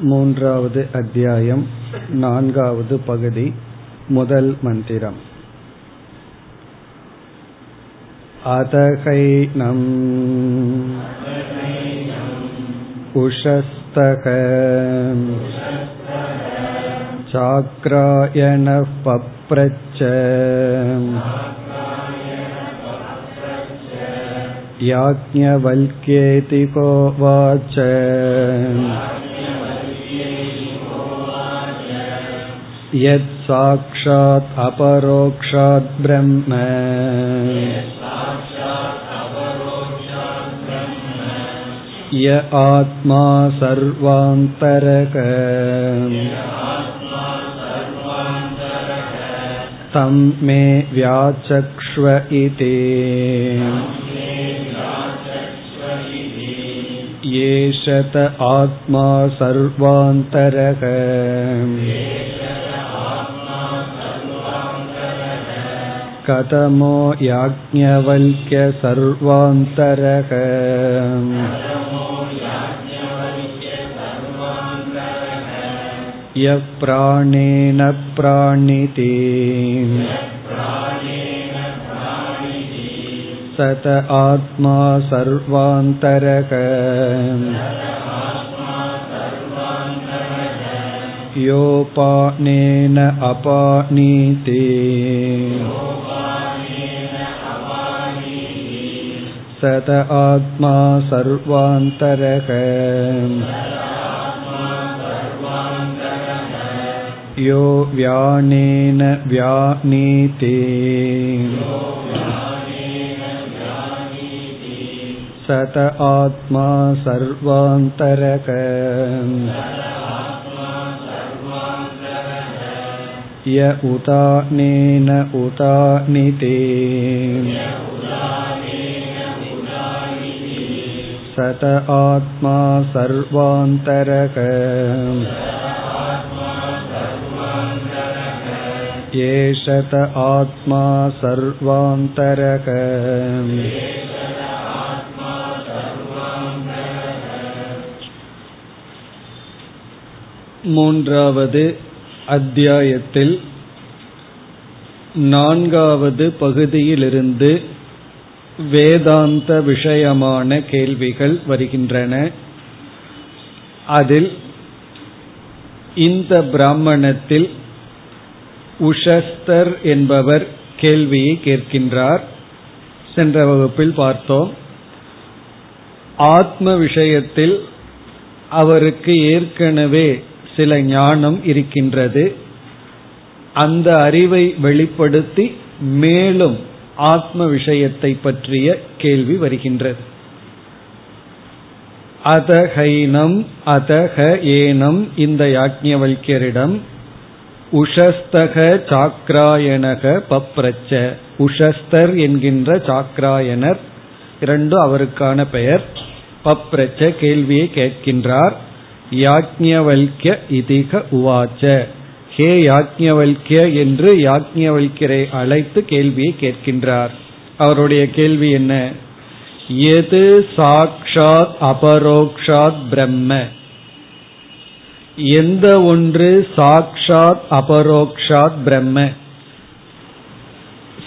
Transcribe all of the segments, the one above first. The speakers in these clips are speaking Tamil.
மூன்றாவது அத்தியாயம் நான்காவது பகுதி முதல் மந்திரம். அதகைனம் உஷஸ்தக சாக்ராயண பப்ரச்ச யாஜ்ஞவல்யேதி கோவாச்ச यत् साक्षात् अपरोक्षात् ब्रह्म य आत्मा सर्वान्तरक तं मे व्याचक्ष्व इति येषत आत्मा सर्वान्तरः कथमो याज्ञवल्क्य सर्वान्तरः यः प्राणेन प्राणिति सत आत्मा सर्वान्तरः योपानेन अपानीति सत आत्मा सर्वान्तरः यो व्यानेन व्यानीते सत आत्मा सर्वान्तरक य उदानेन उदानिते सत आत्मा सर्वान्तरक एषत आत्मा सर्वान्तरक மூன்றாவது அத்தியாயத்தில் நான்காவது பகுதியிலிருந்து வேதாந்த விஷயமான கேள்விகள் வருகின்றன. அதில் இந்த பிராமணத்தில் உஷஸ்தர் என்பவர் கேள்வியை கேட்கின்றார். சென்ற வகுப்பில் பார்த்தோம். ஆத்ம விஷயத்தில் அவருக்கு ஏற்கனவே சில ஞானம் இருக்கின்றது. அந்த அறிவை வெளிப்படுத்தி மேலும் ஆத்ம விஷயத்தை பற்றிய கேள்வி வருகின்றது. அதஹைனம் அதக ஏனம் இந்த யாக்ஞவல்யரிடம் உஷஸ்தக சாக்ராயணக பப்ரச்ச. உஷஸ்தர் என்கின்ற சாக்ராயனர் இரண்டு அவருக்கான பெயர் பப்ரச்ச கேள்வியை கேட்கின்றார். யாக்ஞவல்ய இதிக உவாச்ச. ஹே யாக்ஞவல்ய என்று யாக்ஞவல்யரை அழைத்து கேள்வியை கேட்கின்றார். அவருடைய கேள்வி என்ன? எது சாக்ஷாத் அபரோக்ஷாத் பிரம்ம? எந்த ஒன்று சாக்ஷாத் அபரோக்ஷாத் பிரம்ம?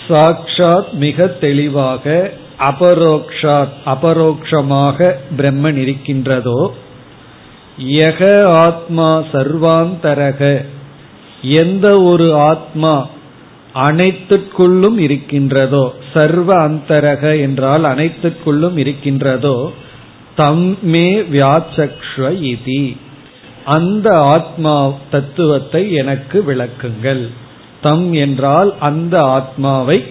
சாக்ஷாத் மிக தெளிவாக அபரோக்ஷாத் அபரோக்ஷமாக பிரம்மன் இருக்கின்றதோ யக ஆத்மா சர்வாந்தரக. எந்த ஒரு ஆத்மா அனைத்துக்குள்ளும் இருக்கின்றதோ சர்வ அந்தரக என்றால் அனைத்துக்குள்ளும் இருக்கின்றதோ தம்மே வியாச்சக்ஷ்வ இதி. அந்த ஆத்மா தத்துவத்தை எனக்கு விளக்குங்கள். தம் என்றால் அந்த ஆத்மாவை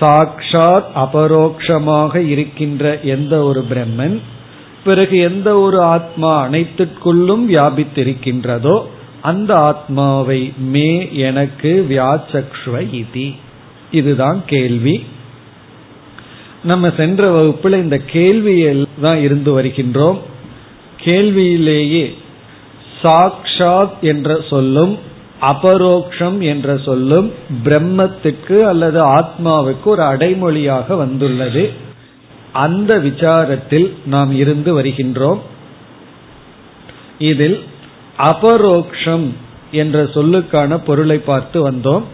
சாக்ஷாத் அபரோக்ஷமாக இருக்கின்ற எந்த ஒரு பிரம்மன் பிறகு எந்த ஒரு ஆத்மா அனைத்துக்குள்ளும் வியாபித்திருக்கின்றதோ அந்த ஆத்மாவை மே எனக்கு வியாச்சக்ஷ்வ இதி. இதுதான் கேள்வி. நம்ம சென்ற வகுப்புல இந்த கேள்வியில் தான் இருந்து வருகின்றோம். கேள்வியிலேயே சாக்ஷாத் என்ற சொல்லும் அபரோக்ஷம் என்ற சொல்லும் பிரம்மத்துக்கு அல்லது ஆத்மாவுக்கு ஒரு அடைமொழியாக வந்துள்ளது. அந்த விசாரத்தில் நாம் இருந்து வருகின்றோம். இதில் அபரோக்ஷம் என்ற சொல்லுக்கான பொருளை பார்த்து வந்தோம்.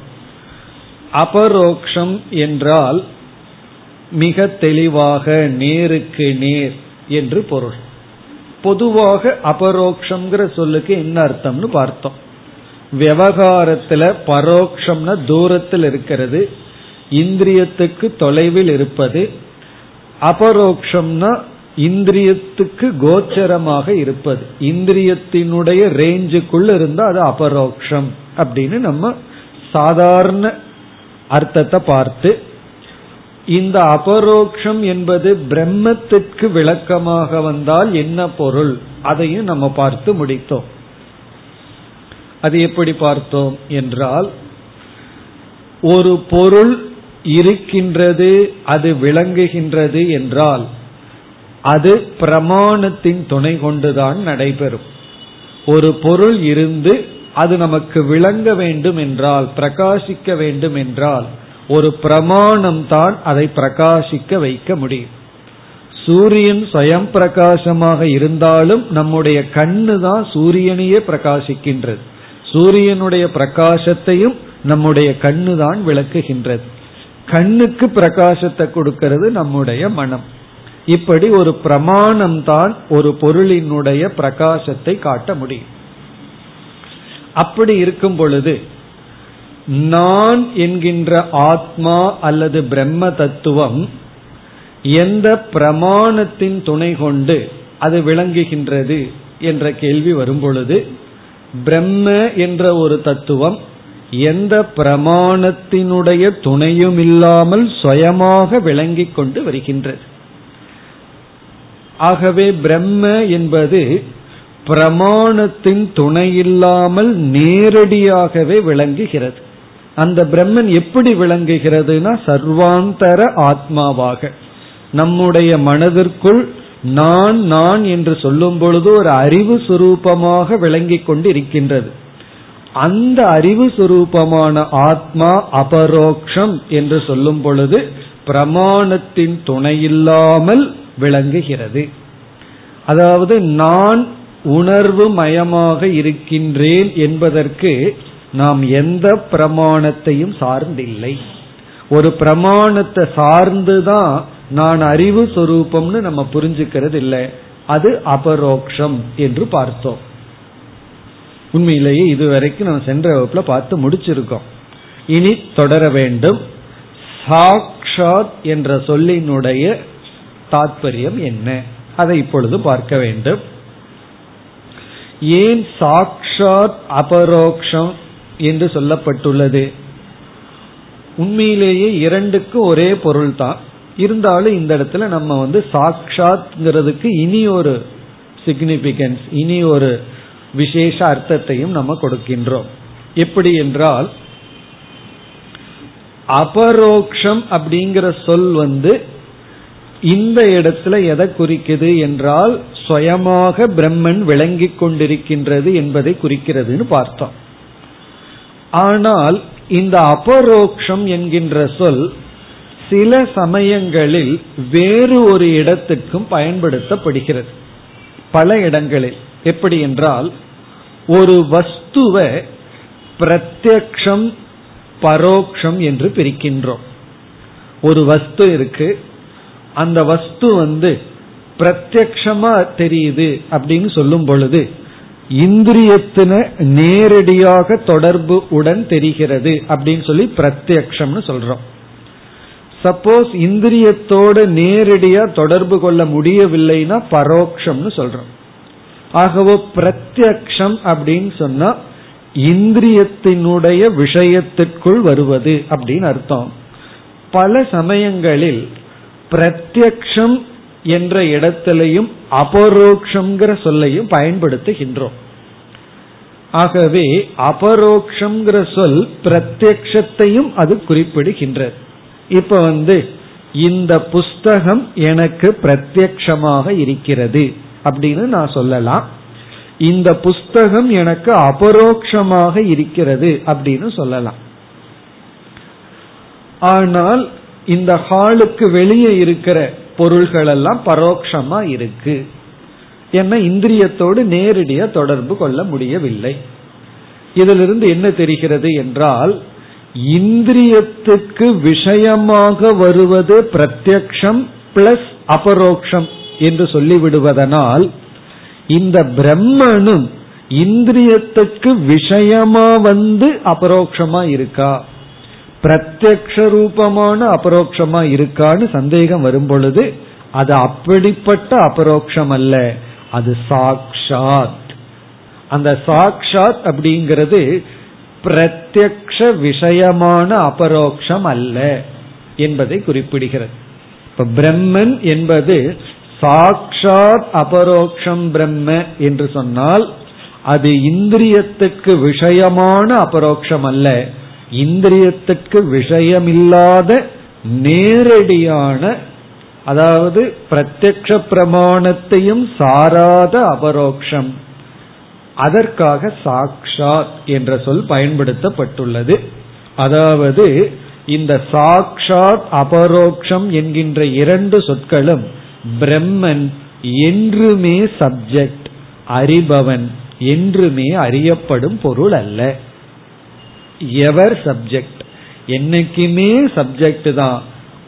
அபரோக்ஷம் என்றால் மிக தெளிவாக நேருக்கு நேர் என்று பொருள். பொதுவாக அபரோக்ஷங்கிற சொல்லுக்கு என்ன அர்த்தம்னு பார்த்தோம். விவகாரத்துல பரோக்ஷம்னா தூரத்தில் இருக்கிறது இந்திரியத்துக்கு தொலைவில் இருப்பது அபரோக்ஷம்னா இந்திரியத்துக்கு கோச்சரமாக இருப்பது. இந்திரியத்தினுடைய ரேஞ்சுக்குள்ள இருந்தா அது அபரோக்ஷம் அப்படின்னு நம்ம சாதாரண அர்த்தத்தை பார்த்து இந்த அபரோக்ஷம் என்பது பிரம்மத்திற்கு விளக்கமாக வந்தால் என்ன பொருள்? அதையும் நம்ம பார்த்து முடித்தோம். அது எப்படி பார்த்தோம் என்றால் ஒரு பொருள் இருக்கின்றது அது விளங்குகின்றது என்றால் அது பிரமாணத்தின் துணை கொண்டுதான் நடைபெறும். ஒரு பொருள் இருந்து அது நமக்கு விளங்க வேண்டும் என்றால் பிரகாசிக்க வேண்டும் என்றால் ஒரு பிரமாணம் தான் அதை பிரகாசிக்க வைக்க முடியும். சூரியன் சுயம் பிரகாசமாக இருந்தாலும் நம்முடைய கண்ணு தான் சூரியனையே பிரகாசிக்கின்றது. சூரியனுடைய பிரகாசத்தையும் நம்முடைய கண்ணு தான் விளக்குகின்றது. கண்ணுக்கு பிரகாசத்தை கொடுக்கிறது நம்முடைய மனம். இப்படி ஒரு பிரமாணம் தான் ஒரு பொருளினுடைய பிரகாசத்தை காட்ட முடியும். அப்படி இருக்கும் பொழுது நான் என்கின்ற ஆத்மா அல்லது பிரம்ம தத்துவம் எந்த பிரமாணத்தின் துணை கொண்டு அது விளங்குகின்றது என்ற கேள்வி வரும்பொழுது பிரம்ம என்ற ஒரு தத்துவம் எந்த பிரமாணத்தினுடைய துணையும் இல்லாமல் சுயமாக விளங்கிக் கொண்டு வருகின்றது. ஆகவே பிரம்ம என்பது பிரமாணத்தின் துணையில்லாமல் நேரடியாகவே விளங்குகிறது. அந்த பிரம்மன் எப்படி விளங்குகிறதுனா சர்வாந்தர ஆத்மாவாக. நம்முடைய மனதிற்குள் நான் நான் என்று சொல்லும் பொழுது ஒரு அறிவு சுரூபமாக விளங்கிக் கொண்டு இருக்கின்றது அந்த அறிவு சுரூபமான ஆத்மா அபரோக்ஷம் என்று சொல்லும் பொழுது பிரமாணத்தின் துணையில்லாமல் விளங்குகிறது. அதாவது நான் உணர்வு மயமாக இருக்கின்றேன் என்பதற்கு நாம் எந்த பிரமாணத்தையும் சார்ந்தில்லை. ஒரு பிரமாணத்தை சார்ந்துதான் நான் அறிவு சொரூபம்னு நம்ம புரிஞ்சுக்கிறது இல்லை அது அபரோக்ஷம் என்று பார்த்தோம். உண்மையிலேயே இதுவரைக்கும் நம்ம சென்ற வகுப்புல பார்த்து முடிச்சிருக்கோம். இனி தொடர வேண்டும். சாக்ஷாத் என்ற சொல்லினுடைய தாத்பரியம் என்ன? அதை இப்பொழுது பார்க்க வேண்டும். ஏன் சாக்ஷாத் அபரோக்ஷம் என்று சொல்லப்பட்டுள்ளது? உண்மையிலேயே இரண்டுக்கும் ஒரே பொருள் தான் இருந்தாலும் இந்த இடத்துல நம்ம வந்து சாக்ஷாத்ங்கிறதுக்கு இனி ஒரு சிக்னிபிகன்ஸ் இனி ஒரு விசேஷ அர்த்தத்தையும் நம்ம கொடுக்கின்றோம். எப்படி என்றால் அபரோக்ஷம் அப்படிங்கிற சொல் வந்து இந்த இடத்துல எதை குறிக்குது என்றால் சுயமாக பிரம்மன் விளங்கிக் கொண்டிருக்கின்றது என்பதை குறிக்கிறதுன்னு பார்த்தோம். ஆனால் இந்த அபரோக்ஷம் என்கின்ற சொல் சில சமயங்களில் வேறு ஒரு இடத்துக்கும் பயன்படுத்தப்படுகிறது. பல இடங்களில். எப்படி என்றால் ஒரு வஸ்துவை பிரத்யக்ஷம் பரோக்ஷம் என்று பிரிக்கின்றோம். ஒரு வஸ்து இருக்கு. அந்த வஸ்து வந்து பிரத்யக்ஷமா தெரியுது அப்படின்னு சொல்லும் பொழுது இந்திரியத்தின நேரடியாக தொடர்பு உடன் தெரிகிறது அப்படின்னு சொல்லி பிரத்யக்ஷம்னு சொல்றோம். சப்போஸ் இந்திரியத்தோடு நேரடியா தொடர்பு கொள்ள முடியவில்லைன்னா பரோக்ஷம்னு சொல்றோம். ஆகவோ பிரத்யக்ஷம் அப்படின்னு சொன்னா இந்திரியத்தினுடைய விஷயத்திற்குள் வருவது அப்படின்னு அர்த்தம். பல சமயங்களில் பிரத்யக்ஷம் என்ற இடத்திலையும் அபரோக்ஷங்கிற சொல்லையும் பயன்படுத்துகின்றோம். ஆகவே அபரோக்ஷங்கிற சொல் பிரத்யக்ஷத்தையும் அது குறிப்பிடுகின்றது. இப்ப வந்து இந்த புஸ்தகம் எனக்கு பிரத்யக்ஷமாக இருக்கிறது. அப்படின்னு நான் சொல்லலாம். இந்த புஸ்தகம் எனக்கு அபரோக்ஷமாக இருக்கிறது அப்படின்னு சொல்லலாம். ஆனால் இந்த ஹாலுக்கு வெளியே இருக்கிற பொருள்கள் எல்லாம் பரோட்சமா இருக்கு. ஏன்னா இந்திரியத்தோடு நேரடியா தொடர்பு கொள்ள முடியவில்லை. இதிலிருந்து என்ன தெரிகிறது என்றால் இந்திரியத்துக்கு விஷயமாக வருவது பிரத்யக்ஷம் பிளஸ் அபரோக்ஷம். என்று சொல்லிவிடுவதனால் இந்த பிரம்மனும் இந்திரியத்துக்கு விஷயமா வந்து அபரோக்ஷமா இருக்கா? பிரத்யக்ஷ ரூபமான அபரோக்ஷமா இருக்கான்னு சந்தேகம் வரும் பொழுது அது அப்படிப்பட்ட அபரோக்ஷம் அல்ல அது சாக்ஷாத். அந்த சாக்ஷாத் அப்படிங்கிறது பிரத்யக்ஷ விஷயமான அபரோக்ஷம் அல்ல என்பதை குறிப்பிடுகிறது. இப்ப பிரம்மன் என்பது சாக்ஷாத் அபரோக்ஷம் பிரம்ம என்று சொன்னால் அது இந்திரியத்துக்கு விஷயமான அபரோக்ஷம் அல்ல. இந்திரியத்துக்கு விஷயமில்லாத நேரடியான அதாவது பிரத்யக்ஷ பிரமாணத்தையும் சாராத அபரோக்ஷம். அதற்காக சாக்ஷாத் என்ற சொல் பயன்படுத்தப்பட்டுள்ளது. அதாவது இந்த சாக்ஷாத் அபரோக்ஷம் என்கின்ற இரண்டு சொற்களும் பிரம்மன் என்றுமே சப்ஜெக்ட் அறிபவன் என்றுமே அறியப்படும் பொருள் அல்ல. எவர் சப்ஜெக்ட் என்னைக்குமே சப்ஜெக்ட் தான்.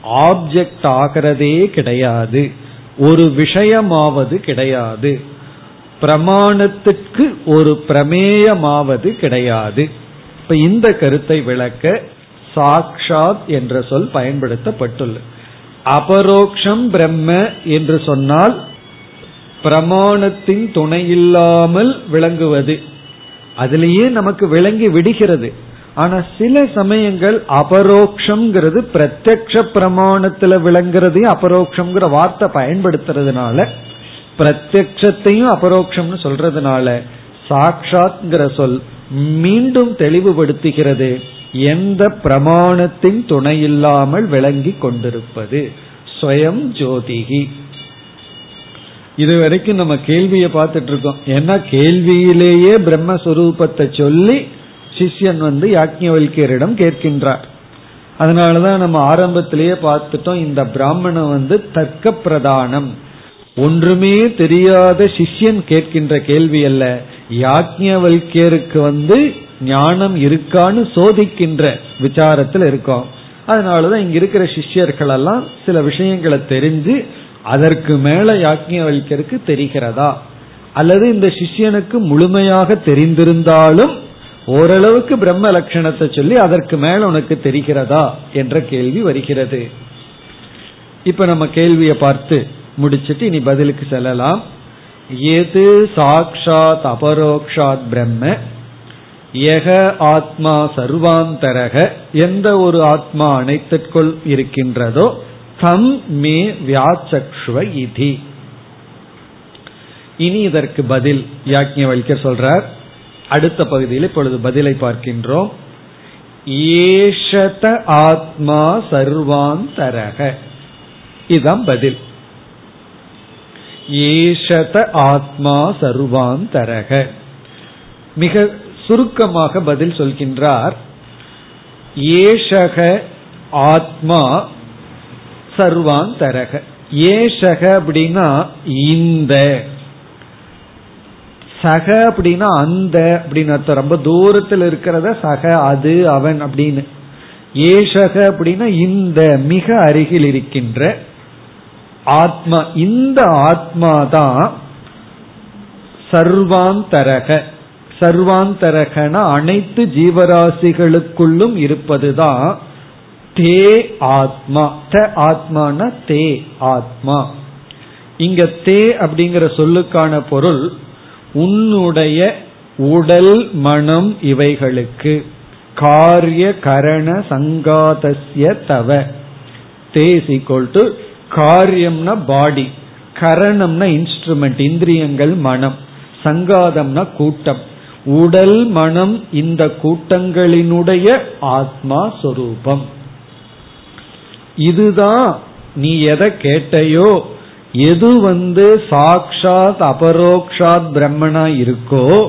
ஆப்ஜெக்ட் ஆகிறதே கிடையாது. ஒரு விஷயமாவது கிடையாது. பிரமாணத்துக்கு ஒரு பிரமேயமாவது கிடையாது. இப்ப இந்த கருத்தை விளக்க சாக்ஷாத் என்ற சொல் பயன்படுத்தப்பட்டுள்ளது. அபரோக்ஷம் பிரம்ம என்று சொன்னால் பிரமாணத்தின் துணை இல்லாமல் விளங்குவது. அதுலேயே நமக்கு விளங்கி விடுகிறது. ஆனா சில சமயங்கள் அபரோக்ஷங்கிறது பிரத்யக்ஷ பிரமாணத்துல விளங்குறதையும் அபரோக்ஷங்கிற வார்த்தை பயன்படுத்துறதுனால பிரத்யக்ஷத்தையும் அபரோக்ஷம்னு சொல்றதுனால சாட்சாத்ங்கிற சொல் மீண்டும் தெளிவுபடுத்துகிறது. எந்த பிரமாணத்தின் துணையில்லாமல் விளங்கி கொண்டிருப்பது? ஸ்வயம் ஜோதிகி. இது வரைக்கும் நம்ம கேள்வியை பார்த்துட்டு இருக்கோம். ஏன்னா கேள்வியிலேயே பிரம்மஸ்வரூபத்தை சொல்லி சிஷ்யன் வந்து யாக்ஞவல்கியரிடம் கேட்கின்றார். அதனாலதான் நம்ம ஆரம்பத்திலேயே பார்த்துட்டோம் இந்த பிராமணன் வந்து தர்க்க பிரதானம் ஒன்றுமே தெரியாத சிஷ்யன் கேட்கின்ற கேள்வி அல்ல. யாக்ஞவல்கியருக்கு வந்து ஞானம் இருக்கான்னு சோதிக்கின்ற விசாரத்தில் இருக்கோம். அதனாலதான் இங்க இருக்கிற சிஷ்யர்கள் எல்லாம் சில விஷயங்களை தெரிஞ்சு அதற்கு மேல யாக்ஞவல்யருக்கு தெரிகிறதா? அல்லது இந்த சிஷ்யனுக்கு முழுமையாக தெரிந்திருந்தாலும் ஓரளவுக்கு பிரம்ம லட்சணத்தை சொல்லி அதற்கு மேல உனக்கு தெரிகிறதா என்ற கேள்வி வருகிறது. இப்ப நம்ம கேள்வியை பார்த்து முடிச்சிட்டு இனி பதிலுக்கு செல்லலாம். எது சாக்ஷாத் அபரோக்ஷாத் பிரம்ம எக ஆத்மா சர்வாந்தரக எந்த ஒரு ஆத்மா அனைத்திற்குள் இருக்கின்றதோ தம் மே வியாச்சக்ஷுவ இதி. இனி இதற்கு பதில் யாக்ஞவல்யர் சொல்றார். அடுத்த பகுதியில் இப்பொழுது பதிலை பார்க்கின்றோம். ஏஷத ஆத்மா சர்வாந்தரக. இதுதான் பதில். ஏஷத ஆத்மா சர்வாந்தரக. மிக சுருக்கமாக பதில் சொல்கின்றார். ஏஷக ஆத்மா சர்வாந்தரக. ஏஷக அப்படின்னா இந்த. சக அப்படின்னா அந்த அப்படின்னு அர்த்தம். ரொம்ப தூரத்தில் இருக்கிறத சக அது அவன் அப்படின்னு. ஏஷக அப்படின்னா இந்த மிக அருகில் இருக்கின்ற ஆத்மா. இந்த ஆத்மா தான் சர்வாந்தரக. சர்வாந்தரகன அனைத்து ஜீவராசிகளுக்குள்ளும் இருப்பதுதான் தே ஆத்மா. த ஆத்மான தே ஆத்மா. இங்க தே அப்படிங்கிற சொல்லுக்கான பொருள் உன்னுடைய உடல் மனம் இவைகளுக்கு. காரிய கரண சங்காதசிய தவ. தேஸ் டு காரியம்னா பாடி கரணம்னா இன்ஸ்ட்ருமெண்ட் இந்திரியங்கள் மனம். சங்காதம்னா கூட்டம். உடல் மனம் இந்த கூட்டங்களினுடைய ஆத்மா சொரூபம். இதுதான் நீ எதை கேட்டையோ எது வந்து சாக்ஷாத் அபரோக்ஷாத் பிரம்மனா இருக்கோ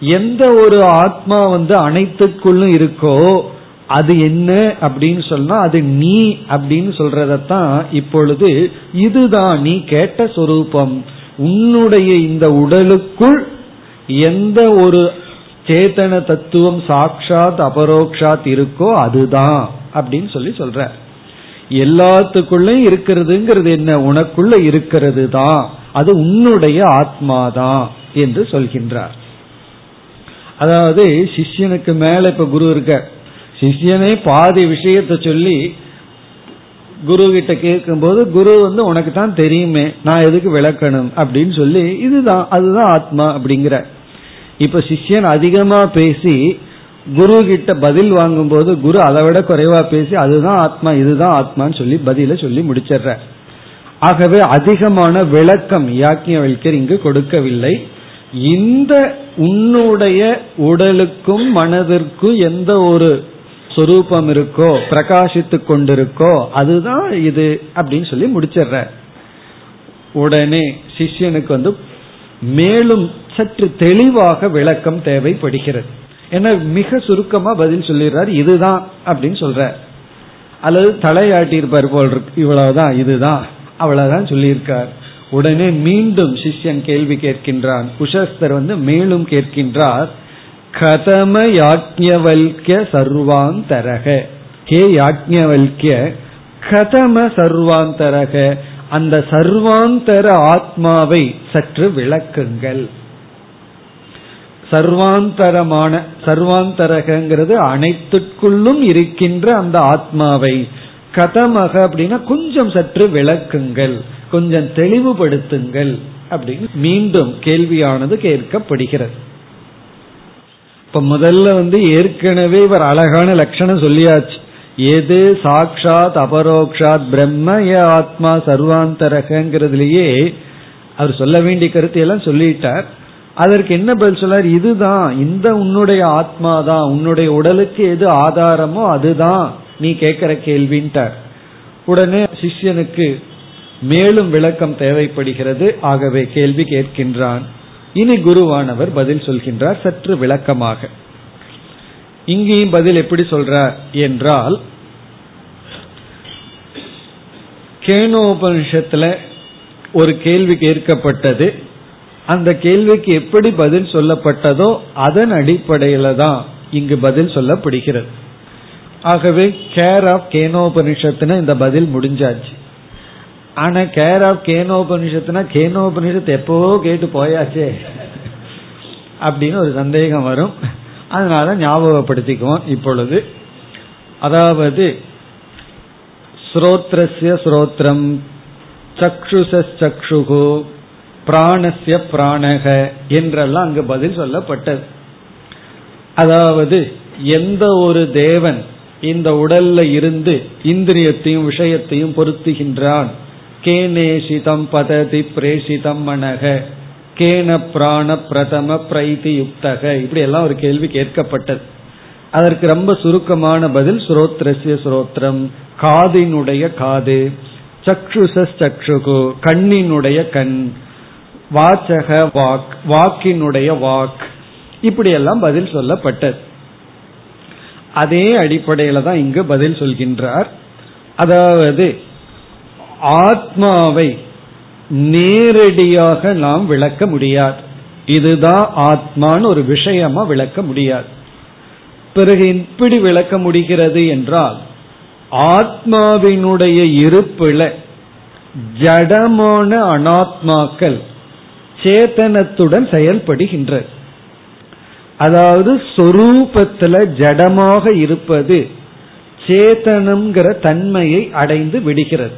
எந்த ஒரு ஆத்மா வந்து அனைத்துக்குள்ளும் இருக்கோ அது என்ன அப்படின்னு சொன்னா அது நீ அப்படின்னு சொல்றதத்தான் இப்பொழுது இதுதான் நீ கேட்ட சொரூபம். உன்னுடைய இந்த உடலுக்குள் எந்த ஒரு சேத்தன தத்துவம் சாட்சாத் அபரோக்ஷாத் இருக்கோ அதுதான் அப்படின்னு சொல்லி சொல்ற. எல்லாத்துக்குள்ளயும் இருக்கிறதுங்கிறது என்ன? உனக்குள்ள இருக்கிறது தான். அது உன்னுடைய ஆத்மாதான் என்று சொல்கின்றார். அதாவது சிஷ்யனுக்கு மேல இப்ப குரு இருக்க. சிஷ்யனே பாதி விஷயத்த சொல்லி குரு கிட்ட கேட்கும்போது குரு வந்து உனக்கு தான் தெரியுமே நான் எதுக்கு விளக்கணும் அப்படின்னு சொல்லி இதுதான் அதுதான் ஆத்மா அப்படிங்கிற இப்ப சிஷ்யன் அதிகமா பேசி குரு கிட்ட பதில் வாங்கும் போது குரு அதை விட குறைவா பேசி அதுதான் ஆத்மா இதுதான் ஆத்மான்னு சொல்லி பதில சொல்லி முடிச்சிடுற. ஆகவே அதிகமான விளக்கம் யாக்கியவல்யர் இங்கு கொடுக்கவில்லை. இந்த உன்னுடைய உடலுக்கும் மனதிற்கும் எந்த ஒரு சொரூபம் இருக்கோ பிரகாசித்து கொண்டிருக்கோ அதுதான் இது அப்படின்னு சொல்லி முடிச்சிடுற. உடனே சிஷ்யனுக்கு வந்து மேலும் சற்று தெளிவாக விளக்கம் தேவைப்படுகிறது. ஏன்னா மிக சுருக்கமா பதில் சொல்லிடுறாரு இதுதான் அப்படின்னு சொல்றார். அல்லது தலையாட்டியிருப்பார் போல் இருக்கு இவ்வளவுதான் இதுதான் அவ்வளவுதான் சொல்லியிருக்கார். உடனே மீண்டும் சிஷ்யன் கேள்வி கேட்கின்றான். குஷஸ்தர் வந்து மேலும் கேட்கின்றார் கதம யாக்ஞவல்ய சர்வாந்தரக. கே யாக்ஞவல்ய கதம சர்வாந்தரக. அந்த சர்வாந்தர ஆத்மாவை சற்று விளக்குங்கள். சர்வாந்தரமான சர்வாந்தரகங்கிறது அனைத்துக்குள்ளும் இருக்கின்ற அந்த ஆத்மாவை. கதமக அப்படின்னா கொஞ்சம் சற்று விளக்குங்கள் கொஞ்சம் தெளிவுபடுத்துங்கள் அப்படின்னு மீண்டும் கேள்வியானது கேட்கப்படுகிறது. இப்ப முதல்ல வந்து ஏற்கனவே இவர் அழகான லட்சணம் சொல்லியாச்சு. எது சாட்சாத் அபரோக்ஷாத் பிரம்ம ஏ ஆத்மா சர்வாந்தரகங்கிறதுலயே அவர் சொல்ல வேண்டிய கருத்தை எல்லாம் சொல்லிட்டார். அதற்கு என்ன பதில் சொல்லார்? இதுதான் இந்த உன்னுடைய ஆத்மா தான் உன்னுடைய உடலுக்கு எது ஆதாரமோ அதுதான் நீ கேட்கிற கேள்வின்ட்டார். உடனே சிஷ்யனுக்கு மேலும் விளக்கம் தேவைப்படுகிறது. ஆகவே கேள்வி கேட்கின்றான். இனி குருவானவர் பதில் சொல்கின்றார் சற்று விளக்கமாக. இங்கேயும் பதில் எப்படி சொல்றார் என்றால் கேனோபனிஷத்துல ஒரு கேள்வி கேட்கப்பட்டது. அந்த கேள்விக்கு எப்படி பதில் சொல்லப்பட்டதோ அதன் அடிப்படையில தான் இங்கு பதில் சொல்லப்படுகிறது. ஆகவே கேர் ஆஃப் கேனோபனிஷத்துனா இந்த பதில் முடிஞ்சாச்சு. ஆனா கேர் ஆஃப் கேனோபனிஷத்துனா கேனோபனிஷத்து எப்பவோ கேட்டு போயாச்சே அப்படின்னு ஒரு சந்தேகம் வரும். அதனால ஞாபகப்படுத்திக்குவோம் இப்பொழுது. அதாவது ஸ்ரோத்ரஸ்ய ஸ்ரோத்ரம் சக்ஷுசக்ஷுகு பிராணஸ்ய பிராணக என்றெல்லாம் அங்கு பதில் சொல்லப்பட்டது. அதாவது எந்த ஒரு தேவன் இந்த உடல்ல இருந்து இந்திரியத்தையும் விஷயத்தையும் பொருத்துகின்றான். கேனேஷிதம் பததி பிரேஷிதம் மனக. கேன பிராண பிரதம பிரைதி யுக்தக. இப்படி எல்லாம் ஒரு கேள்வி கேட்கப்பட்டது. அதற்கு ரொம்ப சுருக்கமான பதில் ஸ்ரோத்ரஸ்ய ஸ்ரோத்ரம் காதினுடைய காது சக்ஷுச சக்ஷுகு கண்ணினுடைய கண். வாச்சக வாக் வாக்கினுடைய வாக். இப்படியெல்லாம் பதில் சொல்லப்பட்டது. அதே அடிப்படையில தான் இங்கு பதில் சொல்கின்றார். அதாவது ஆத்மாவை நேரடியாக நாம் விளக்க முடியாது. இதுதான் ஆத்மான்னு ஒரு விஷயமா விளக்க முடியாது. பிறகு இப்படி விளக்க முடிகிறது என்றால் ஆத்மாவினுடைய இருப்புல ஜடமான அனாத்மாக்கள் சேத்தனத்துடன் செயல்படுகின்றது. அதாவது சொரூபத்துல ஜடமாக இருப்பது சேத்தனம்ங்கிற தன்மையை அடைந்து விடுகிறது.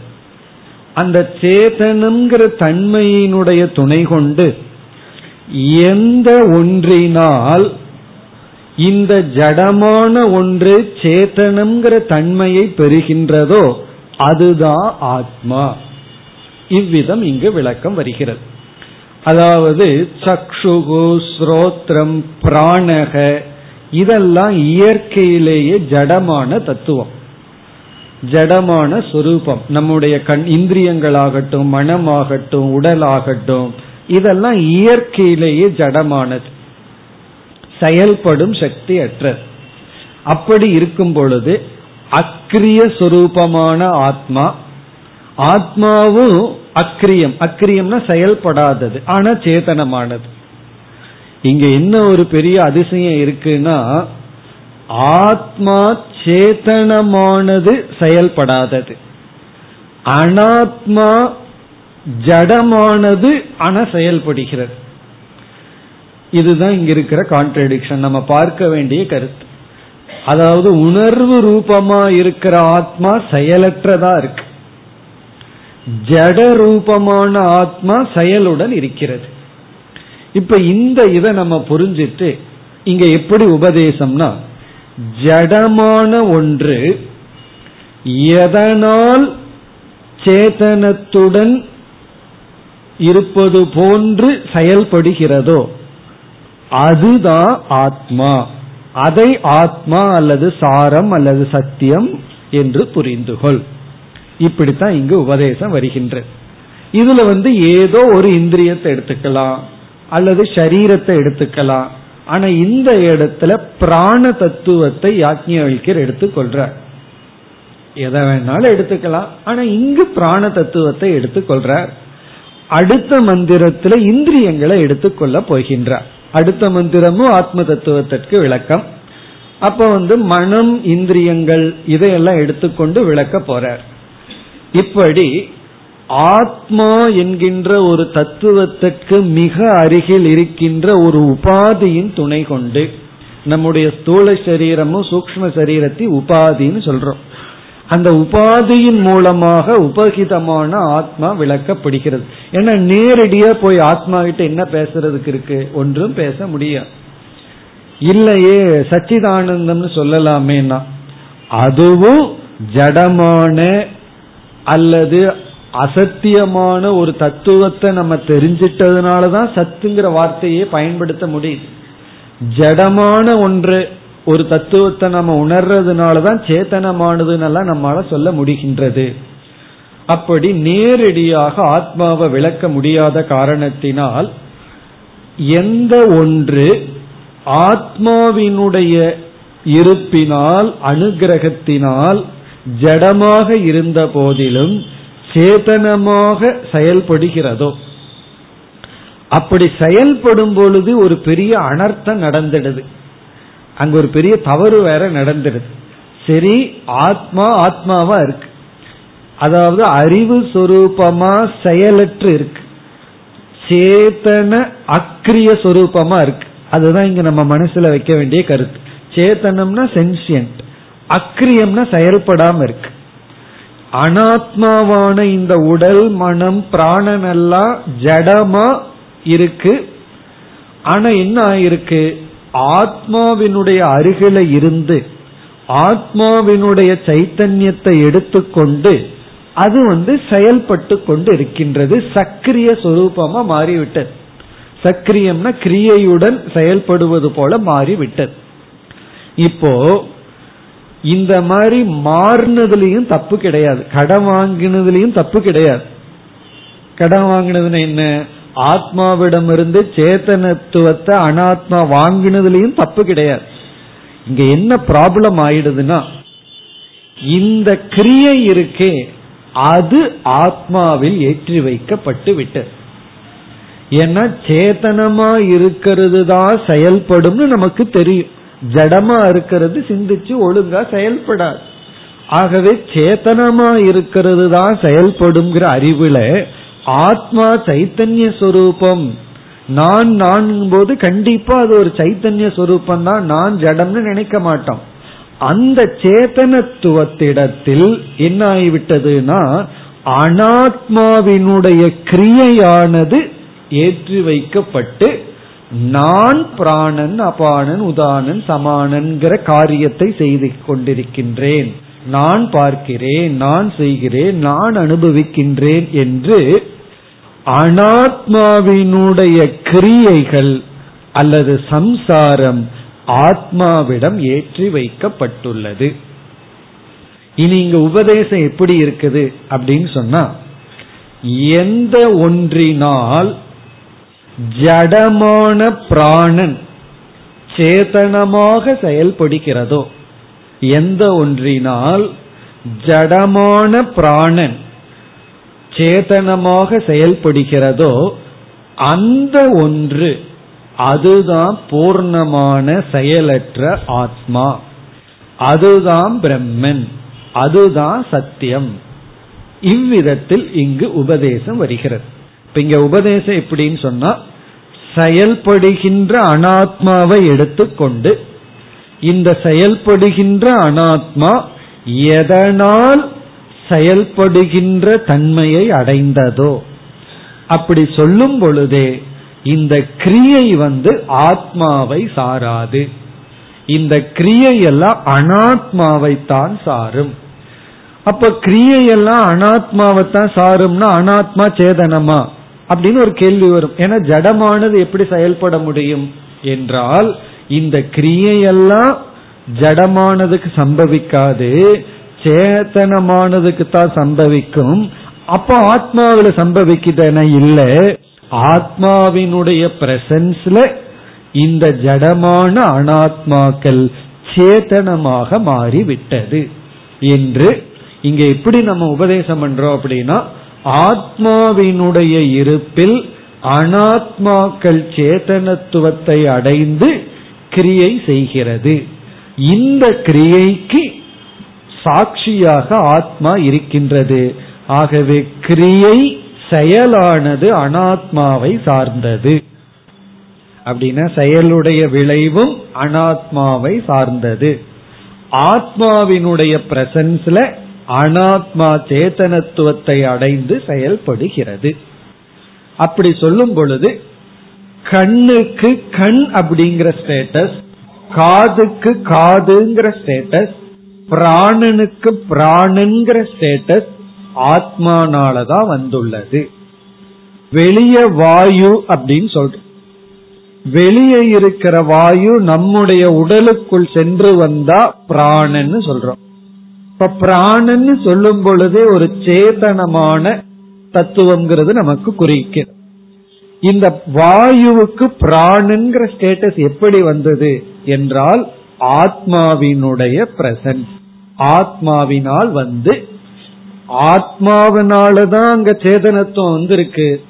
அந்த சேதனம்ங்கிற தன்மையினுடைய துணை கொண்டு எந்த ஒன்றினால் இந்த ஜடமான ஒன்று சேத்தனம்ங்கிற தன்மையை பெறுகின்றதோ அதுதான் ஆத்மா. இவ்விதம் இங்கு விளக்கம் வருகிறது. அதாவது சக்ஷுகு ஸ்ரோத்ரம் பிராணக இதெல்லாம் இயற்கையிலேயே ஜடமான தத்துவம். ஜடமான சொரூபம். நம்முடைய கண் இந்திரியங்களாகட்டும் மனமாகட்டும் உடலாகட்டும் இதெல்லாம் இயற்கையிலேயே ஜடமானது. செயல்படும் சக்தி அற்றது. அப்படி இருக்கும் பொழுது அக்ரிய சொரூபமான ஆத்மா ஆத்மாவும் அக்கிரியம் அக்கிரியம்னா செயல்படாதது. ஆனா சேதனமானது. இங்க என்ன ஒரு பெரிய அதிசயம் இருக்குன்னா ஆத்மா சேத்தனமானது செயல்படாதது. அனாத்மா ஜடமானது ஆனா செயல்படுகிறது. இதுதான் இங்க இருக்கிற கான்ட்ரடிக்ஷன் நம்ம பார்க்க வேண்டிய கருத்து. அதாவது உணர்வு ரூபமா இருக்கிற ஆத்மா செயலற்றதா இருக்கு. ஜட ரூபமான ஆத்மா செயலுடன் இருக்கிறது. இப்ப இந்த இதை நம்ம புரிஞ்சிட்டு இங்க எப்படி உபதேசம்னா ஜடமான ஒன்று எதனால் சேதனத்துடன் இருப்பது போன்று செயல்படுகிறதோ அதுதான் ஆத்மா. அதை ஆத்மா அல்லது சாரம் அல்லது சத்தியம் என்று புரிந்துகொள். இப்படித்தான் இங்கு உபதேசம் வருகின்றது இதுல வந்து ஏதோ ஒரு இந்திரியத்தை எடுத்துக்கலாம் அல்லது சரீரத்தை எடுத்துக்கலாம். ஆனா இந்த இடத்துல பிராண தத்துவத்தை யாக்ஞர் எடுத்துக்கொள்றார் எதை வேணாலும் எடுத்துக்கலாம் ஆனா இங்கு பிராண தத்துவத்தை எடுத்துக்கொள்றார் அடுத்த மந்திரத்துல இந்திரியங்களை எடுத்துக்கொள்ள போகின்றார். அடுத்த மந்திரமும் ஆத்ம தத்துவத்திற்கு விளக்கம். அப்ப வந்து மனம் இந்திரியங்கள் இதையெல்லாம் எடுத்துக்கொண்டு விளக்க போறார். இப்படி ஆத்மா என்கின்ற ஒரு தத்துவத்திற்கு மிக அருகில் இருக்கின்ற ஒரு உபாதியின் துணை கொண்டு நம்முடைய ஸ்தூல சரீரமும் சூக்ம சரீரத்தை உபாதின்னு சொல்றோம். அந்த உபாதியின் மூலமாக உபகிதமான ஆத்மா விளக்கப்படுகிறது. ஏன்னா நேரடியா போய் ஆத்மா கிட்ட என்ன பேசுறதுக்கு இருக்கு? ஒன்றும் பேச முடியாது. இல்லையே சச்சிதானந்தம்னு சொல்லலாமேனா அதுவும் ஜடமான அல்லது அசத்தியமான ஒரு தத்துவத்தை நம்ம தெரிஞ்சிட்டதுனாலதான் சத்துங்கிற வார்த்தையே பயன்படுத்த முடியுது. ஜடமான ஒன்று ஒரு தத்துவத்தை நம்ம உணர்றதுனாலதான் சேத்தனமானதுன்னெல்லாம் நம்மளால சொல்ல முடிகின்றது. அப்படி நேரடியாக ஆத்மாவை விளக்க முடியாத காரணத்தினால் எந்த ஒன்று ஆத்மாவினுடைய இருப்பினால் அனுகிரகத்தினால் ஜடமாக இருந்த போதிலும் சேதனமாக செயல்படுகிறதோ. அப்படி செயல்படும் பொழுது ஒரு பெரிய அனர்த்தம் நடந்துடுது. அங்க ஒரு பெரிய தவறு வேற நடந்துடுது. சரி ஆத்மா ஆத்மாவா இருக்கு. அதாவது அறிவு சொரூபமா செயலற்று இருக்கு. சேத்தன அக்ரிய சொரூபமா இருக்கு. அதுதான் இங்க நம்ம மனசுல வைக்க வேண்டிய கருத்து. சேத்தனம்னா சென்சியன்ட் அக்கிரியம்னா செயல்படாம இருக்கு. அனாத்மாவான இந்த உடல் மனம் பிராணன் எல்லாம் ஜடமா இருக்கு. ஆனா என்ன ஆயிருக்கு? ஆத்மாவினுடைய அருகில இருந்து ஆத்மாவினுடைய சைத்தன்யத்தை எடுத்துக்கொண்டு அது வந்து செயல்பட்டு கொண்டு இருக்கின்றது சக்கிரிய சொரூபமா மாறிவிட்டது. சக்கிரியம்னா கிரியையுடன் செயல்படுவது போல மாறிவிட்டது. இப்போ இந்த மாதிரி மாறினதுலயும் தப்பு கிடையாது. கடன் வாங்கினதுலயும் தப்பு கிடையாது. கடன் வாங்கினதுன்னு என்ன? ஆத்மாவிடமிருந்து சேத்தனத்துவத்தை அனாத்மா வாங்கினதுலயும் தப்பு கிடையாது. இங்க என்ன ப்ராப்ளம் ஆயிடுதுன்னா இந்த கிரியை இருக்கே அது ஆத்மாவில் ஏற்றி வைக்கப்பட்டு விட்டது. ஏன்னா சேத்தனமா இருக்கிறது தான் செயல்படும்னு நமக்கு தெரியும். ஜடமா இருக்கிறது சிந்திச்சு ஒழுங்கா செயல்படாது. ஆகவே சேத்தனமா இருக்கிறது தான் செயல்படுங்கிற அறிவுல ஆத்மா சைத்தன்ய சொரூபம். நான் நான் போது கண்டிப்பா அது ஒரு சைத்தன்ய சொரூபம் தான். நான் ஜடம்னு நினைக்க மாட்டோம். அந்த சேத்தனத்துவத்திடத்தில் என்ன ஆகிவிட்டதுன்னா அனாத்மாவினுடைய கிரியையானது ஏற்றி வைக்கப்பட்டு நான் பிராணன் அபானன் உதானன் சமானன்கிற காரியத்தை செய்து கொண்டிருக்கின்றேன். நான் பார்க்கிறேன் நான் செய்கிறேன் நான் அனுபவிக்கின்றேன் என்று அனாத்மாவினுடைய கிரியைகள் அல்லது சம்சாரம் ஆத்மாவிடம் ஏற்றி வைக்கப்பட்டுள்ளது. இனி இங்க உபதேசம் எப்படி இருக்குது அப்படின்னு சொன்னா எந்த ஒன்றினால் ஜடமான பிராணன் சேதனமாக செயல்படுகிறதோ எந்த ஒன்றினால் ஜடமான பிராணன் சேதனமாக செயல்படுகிறதோ அந்த ஒன்று அதுதான் பூர்ணமான செயலற்ற ஆத்மா. அதுதான் பிரம்மன். அதுதான் சத்தியம். இவ்விதத்தில் இங்கு உபதேசம் வருகிறது. இப்ப இங்க உபதேசம் எப்படின்னு சொன்னா செயல்படுகின்ற அனாத்மாவை எடுத்துக்கொண்டு இந்த செயல்படுகின்ற அனாத்மா எதனால் செயல்படுகின்ற தன்மையை அடைந்ததோ அப்படி சொல்லும் பொழுதே இந்த கிரியை வந்து ஆத்மாவை சாராது. இந்த கிரியையெல்லாம் அனாத்மாவை தான் சாரும். அப்ப கிரியையெல்லாம் அனாத்மாவை தான் சாரும்னா அனாத்மா சேதனமா? அப்படின்னு ஒரு கேள்வி வரும். ஏன்னா ஜடமானது எப்படி செயல்பட முடியும் என்றால் இந்த கிரியையெல்லாம் ஜடமானதுக்கு சம்பவிக்காது சேத்தனமானதுக்கு தான் சம்பவிக்கும். அப்போ ஆத்மாவில சம்பவிக்குதுன இல்ல. ஆத்மாவினுடைய பிரசன்ஸ்ல இந்த ஜடமான அனாத்மாக்கள் சேத்தனமாக மாறிவிட்டது. என்று இங்க எப்படி நம்ம உபதேசம் பண்றோம் அப்படின்னா ஆத்மாவினுடைய இருப்பில் அனாத்மாக்கள் சேதனத்துவத்தை அடைந்து கிரியை செய்கிறது. இந்த கிரியைக்கு சாட்சியாக ஆத்மா இருக்கின்றது. ஆகவே கிரியை செயலானது அனாத்மாவை சார்ந்தது. அப்படின்னா செயலுடைய விளைவும் அனாத்மாவை சார்ந்தது. ஆத்மாவினுடைய பிரசன்ஸ்ல அனாத்மா சேத்தனத்துவத்தை அடைந்து செயல்படுகிறது. அப்படி சொல்லும் பொழுது கண்ணுக்கு கண் அப்படிங்கிற ஸ்டேட்டஸ் காதுக்கு காதுங்கிற ஸ்டேட்டஸ் பிராணனுக்கு பிராணன்கிற ஸ்டேட்டஸ் ஆத்மானாலதான் வந்துள்ளது. வெளிய வாயு அப்படின்னு சொல்றோம் வெளியே இருக்கிற வாயு நம்முடைய உடலுக்குள் சென்று வந்தா பிராணன்னு சொல்றோம். இப்ப பிராணன்னு சொல்லும் பொழுதே ஒரு சேதனமான தத்துவம்ங்கிறது நமக்கு குறிக்கிறது இந்த வாயுவுக்கு பிராணுங்கிற ஸ்டேட்டஸ் எப்படி வந்தது என்றால் ஆத்மாவினுடைய பிரசன்ஸ் ஆத்மாவினால் வந்து ஆத்மாவினாலதான் அங்க சேதனத்துவம் வந்திருக்கு.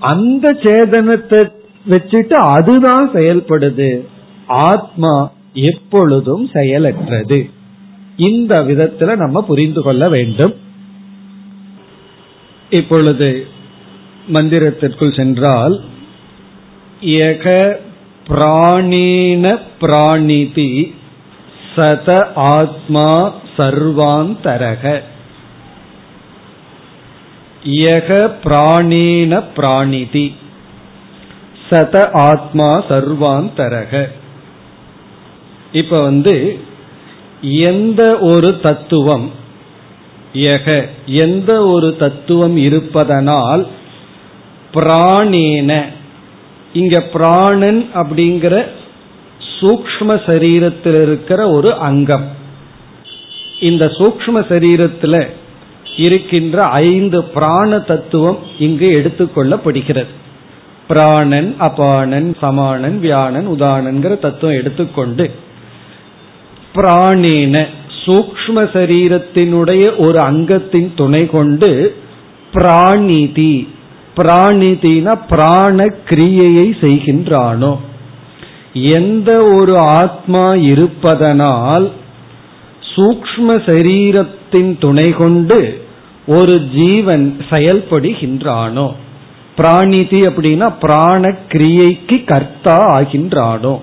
அந்த சேதனத்தை வச்சுட்டு அதுதான் செயல்படுது. ஆத்மா எப்பொழுதும் செயலற்றது. இந்த விதத்துல நம்ம புரிந்து கொள்ள வேண்டும். இப்பொழுது மந்திரத்திற்குள் சென்றால் ஏக பிராணீன பிராணிதி சத ஆத்மா சர்வாந்தரக. யக பிராணீன பிராணிதி சத ஆத்மா சர்வாந்தரக. இப்ப வந்து எந்த ஒரு தத்துவம் எக எந்த ஒரு தத்துவம் இருப்பதனால் பிராணேன இங்க பிராணன் அப்படிங்கிற சூக்ம சரீரத்தில் இருக்கிற ஒரு அங்கம். இந்த சூக்ம சரீரத்தில் இருக்கின்ற ஐந்து பிராண தத்துவம் இங்கு எடுத்துக்கொள்ளப்படுகிறது. பிராணன் அபானன் சமானன் வியானன் உதானன்கிற தத்துவம் எடுத்துக்கொண்டு பிராணேன சூக்ம சரீரத்தினுடைய ஒரு அங்கத்தின் துணை கொண்டு பிராணிதி. பிராணிதினா பிராண கிரியையை செய்கின்றானோ. எந்த ஒரு ஆத்மா இருப்பதனால் சூக்ம சரீரத்தின் துணை கொண்டு ஒரு ஜீவன் செயல்படுகின்றானோ. பிராணிதி அப்படின்னா பிராண கிரியைக்கு கர்த்தா ஆகின்றானோ.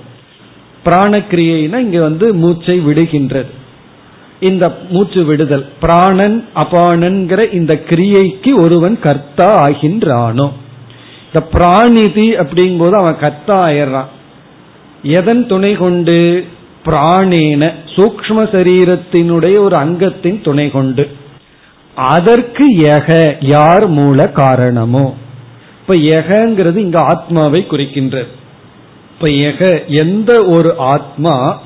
பிராணக்கிரியைனா இங்க வந்து மூச்சை விடுகின்றது. இந்த மூச்சு விடுதல் பிராணன் அபானன்கிற இந்த கிரியைக்கு ஒருவன் கர்த்தா ஆகின்றானோ. இந்த பிராணிதி அப்படிங்கும்போது அவன் கர்த்தா ஆயிடுறான். எதன் துணை கொண்டு? பிராணேன சூக்ம சரீரத்தினுடைய ஒரு அங்கத்தின் துணை கொண்டு. அதற்கு எக யார் மூல காரணமோ? இப்ப எகங்கிறது இங்க ஆத்மாவை குறிக்கின்றது. இப்ப எக எந்த ஒரு ஆத்மா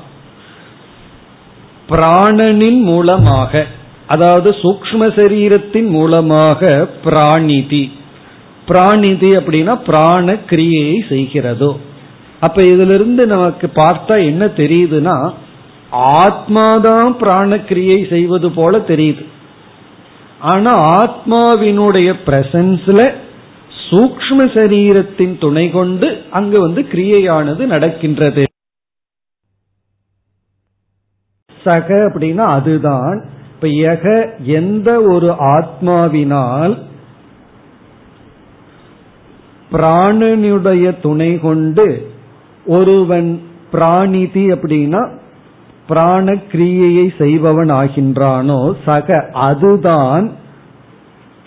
பிராணனின் மூலமாக அதாவது சூக்ம சரீரத்தின் மூலமாக பிராணிதி. பிராணிதி அப்படின்னா பிராண கிரியையை செய்கிறதோ. அப்ப இதிலிருந்து நமக்கு பார்த்தா என்ன தெரியுதுன்னா ஆத்மாதான் பிராண கிரியை செய்வது போல தெரியுது. ஆனா ஆத்மாவினுடைய பிரசன்ஸ்ல சூக்ம சரீரத்தின் துணை கொண்டு அங்கு வந்து கிரியையானது நடக்கின்றது. சக அப்படின்னா அதுதான். இப்ப எக எந்த ஒரு ஆத்மாவினால் பிராணனுடைய துணை கொண்டு ஒருவன் பிராணிதி அப்படின்னா பிராண கிரியையை செய்பவன் ஆகின்றானோ சக அதுதான்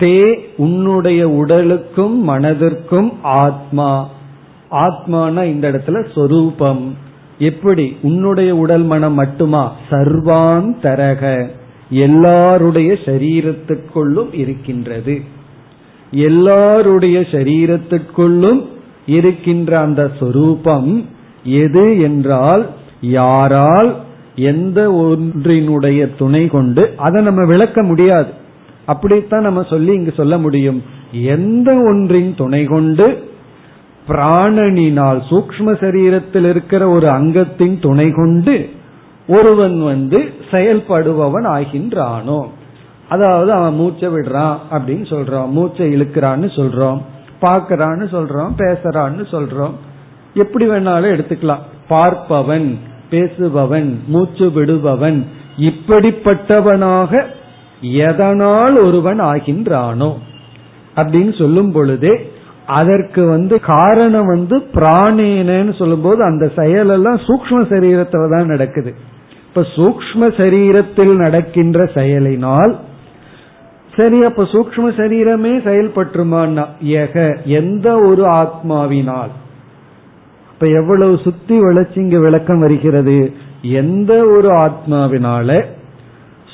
தே உன்னுடைய உடலுக்கும் மனதிற்கும் ஆத்மா. ஆத்மானா இந்த இடத்துல சொரூபம். எப்படி? உன்னுடைய உடல் மனம் மட்டுமா? சர்வான் தரக எல்லாருடைய சரீரத்திற்குள்ளும் இருக்கின்றது. எல்லாருடைய சரீரத்திற்குள்ளும் இருக்கின்ற அந்த சொரூபம் எது என்றால் யாரால் எந்த ஒன்றினுடைய துணை கொண்டு அதை நம்ம விளக்க முடியாது. அப்படித்தான் நம்ம சொல்லி இங்கு சொல்ல முடியும். எந்த ஒன்றின் துணை கொண்டு பிராணனினால் சூக்ம சரீரத்தில் இருக்கிற ஒரு அங்கத்தின் துணை கொண்டு ஒருவன் வந்து செயல்படுபவன் ஆகின்றானோ. அதாவது அவன் மூச்சை விடுறான் அப்படின்னு சொல்றான் மூச்சை இழுக்கிறான்னு சொல்றோம். பார்க்கறான்னு சொல்றோம். பேசுறான்னு சொல்றோம். எப்படி வேணாலும் எடுத்துக்கலாம். பார்ப்பவன் பேசுபவன் மூச்சு விடுபவன் இப்படிப்பட்டவனாக எதனால் ஒருவன் ஆகின்றானோ அப்படின்னு சொல்லும் பொழுதே அதற்கு வந்து காரணம் வந்து பிராணேனன்னு சொல்லும்போது அந்த செயல் எல்லாம் சூக்ம சரீரத்துல தான் நடக்குது. இப்ப சூக்ம சரீரத்தில் நடக்கின்ற செயலினால் சரி அப்ப சூக்ம சரீரமே செயல்பட்டுருமான்னா ஏக எந்த ஒரு ஆத்மாவினால்? இப்ப எவ்வளவு சுத்தி வளர்ச்சி இங்க விளக்கம் வருகிறது? எந்த ஒரு ஆத்மாவினால?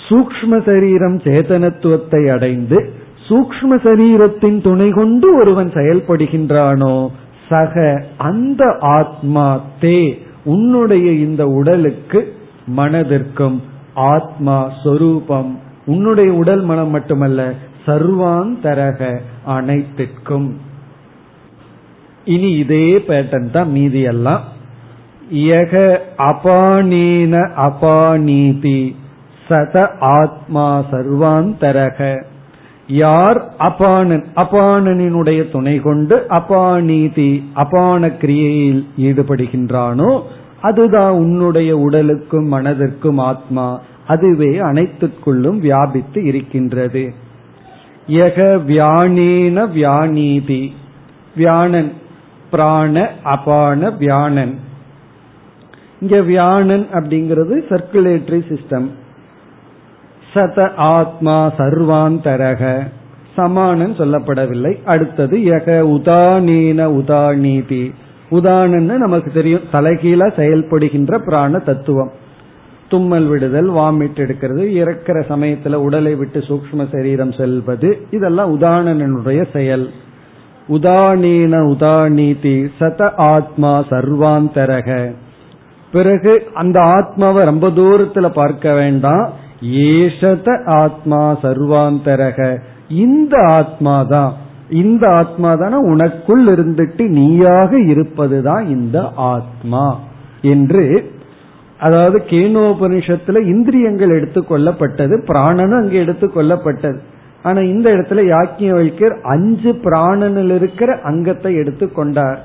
சூக்ம சரீரம் சேதனத்துவத்தை அடைந்து சூக்ம சரீரத்தின் துணை கொண்டு ஒருவன் செயல்படுகின்றானோ சக அந்த ஆத்மா தே உன்னுடைய இந்த உடலுக்கு மனதிற்கும் ஆத்மா சொரூபம். உன்னுடைய உடல் மனம் மட்டுமல்ல சர்வாந்தரக அனைத்திற்கும். இனி இதே பேட்டன் தான் மீதி எல்லாம். அபானீன அபானீதி. சத ஆத்மா சர்வாந்தரக. யார் அபானன் அபானனினுடைய துணை கொண்டு அபானீதி அபான கிரியையில் ஈடுபடுகின்றானோ அதுதான் உன்னுடைய உடலுக்கும் மனதிற்கும் ஆத்மா. அதுவே அனைத்துக்குள்ளும் வியாபித்து இருக்கின்றது. யக வியானேன வியானீதி. வியானன் பிராண அபான வியானன். இங்க வியானன் அப்படிங்கிறது சர்க்குலேட்டரி சிஸ்டம் சத ஆத்மா சர்வாந்தரக. சமானன் சொல்லப்படவில்லை. அடுத்தது யக உதானீன உதானீதி. உதானன்னு நமக்கு தெரியும். தலைகீழ செயல்படுகின்ற பிராண தத்துவம். தும்மல் விடுதல் வாமிட் எடுக்கிறது இறக்கிற சமயத்துல உடலை விட்டு சூக்ம சரீரம் செல்வது இதெல்லாம் உதாரணனுடைய செயல். உதானீன உதானீதி சத ஆத்மா சர்வாந்தரக. பிறகு அந்த ஆத்மாவை ரொம்ப தூரத்துல பார்க்க வேண்டாம். ஏசத ஆத்மா சர்வாந்தரக. இந்த ஆத்மா தான் இந்த ஆத்மா தானே உனக்குள் இருந்துட்டு நீயாக இருப்பதுதான் இந்த ஆத்மா என்று அதாவது கேனோபனிஷத்துல இந்திரியங்கள் எடுத்துக்கொள்ளப்பட்டது பிராணனும் அங்கே எடுத்துக்கொள்ளப்பட்டது ஆனா இந்த இடத்துல யாக்கிய வைக்கர் அஞ்சு பிராணனில் இருக்கிற அங்கத்தை எடுத்துக்கொண்டார்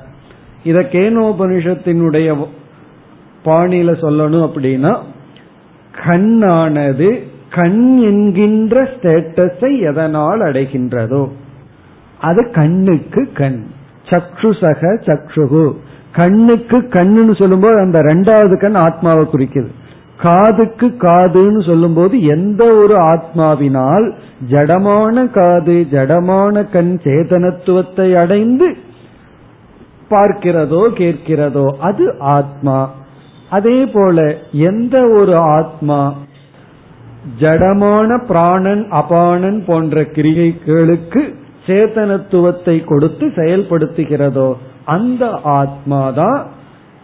இத கேனோபனிஷத்தினுடைய பாணியில சொல்லணும் அப்படின்னா கண்ணானது கண் என்கின்ற ஸ்டேட்டஸை எதனால் அடைகின்றதோ அது கண்ணுக்கு கண். சக்ஷுசக சக்ஷுகு. கண்ணுக்கு கண்ணுன்னு சொல்லும்போது அந்த ரெண்டாவது கண் ஆத்மாவை குறிக்குது. காதுக்கு காதுன்னு சொல்லும்போது எந்த ஒரு ஆத்மாவினால் ஜடமான காது ஜடமான கண் சேதனத்துவத்தை அடைந்து பார்க்கிறதோ கேட்கிறதோ அது ஆத்மா. அதே போல எந்த ஒரு ஆத்மா ஜடமான பிராணன் அபானன் போன்ற கிரிகைகளுக்கு சேத்தனத்துவத்தை கொடுத்து செயல்படுத்துகிறதோ அந்த ஆத்மாதான்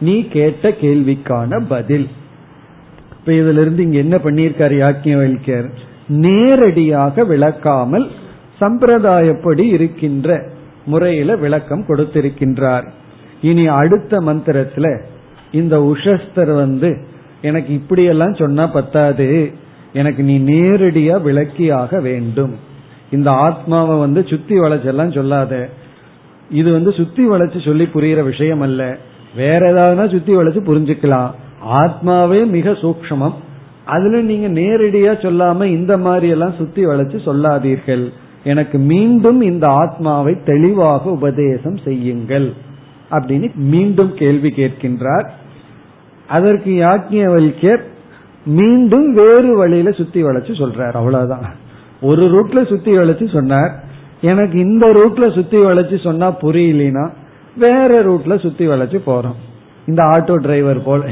நீ கேட்ட கேள்விக்கான பதில். இப்ப இதுல இருந்து இங்க என்ன பண்ணியிருக்காரு யாக்கியவல்யர் நேரடியாக விளக்காமல் சம்பிரதாயப்படி இருக்கின்ற முறையில விளக்கம் கொடுத்திருக்கின்றார். இனி அடுத்த மந்திரத்துல இந்த உஷஸ்தர் வந்து எனக்கு இப்படியெல்லாம் சொன்னா பத்தாது. எனக்கு நீ நேரடியா விளக்கியாக வேண்டும். இந்த ஆத்மாவை வந்து சுத்தி வளைச்செல்லாம் சொல்லாத. இது வந்து சுத்தி வளைச்சு சொல்லி புரியிற விஷயம் அல்ல வேற ஏதாவதுனா சுத்தி வளைச்சு புரிஞ்சுக்கலாம். ஆத்மாவே மிக சூக்ஷமம். அதுல நீங்க நேரடியா சொல்லாம இந்த மாதிரி எல்லாம் சுத்தி வளைச்சு சொல்லாதீர்கள். எனக்கு மீண்டும் இந்த ஆத்மாவை தெளிவாக உபதேசம் செய்யுங்கள். அப்படின்னு மீண்டும் கேள்வி கேட்கின்றார். அதற்கு யாக்கியவல்யர் மீண்டும் வேறு வழியில சுத்தி வளைச்சு சொல்றார். அவ்வளவுதான். ஒரு ரூட்ல சுத்தி வளைச்சு சொன்னார். எனக்கு இந்த ரூட்ல சுத்தி வளைச்சு சொன்னா புரியலனா வேற ரூட்ல சுத்தி வளைச்சு போறோம். இந்த ஆட்டோ டிரைவர் போல.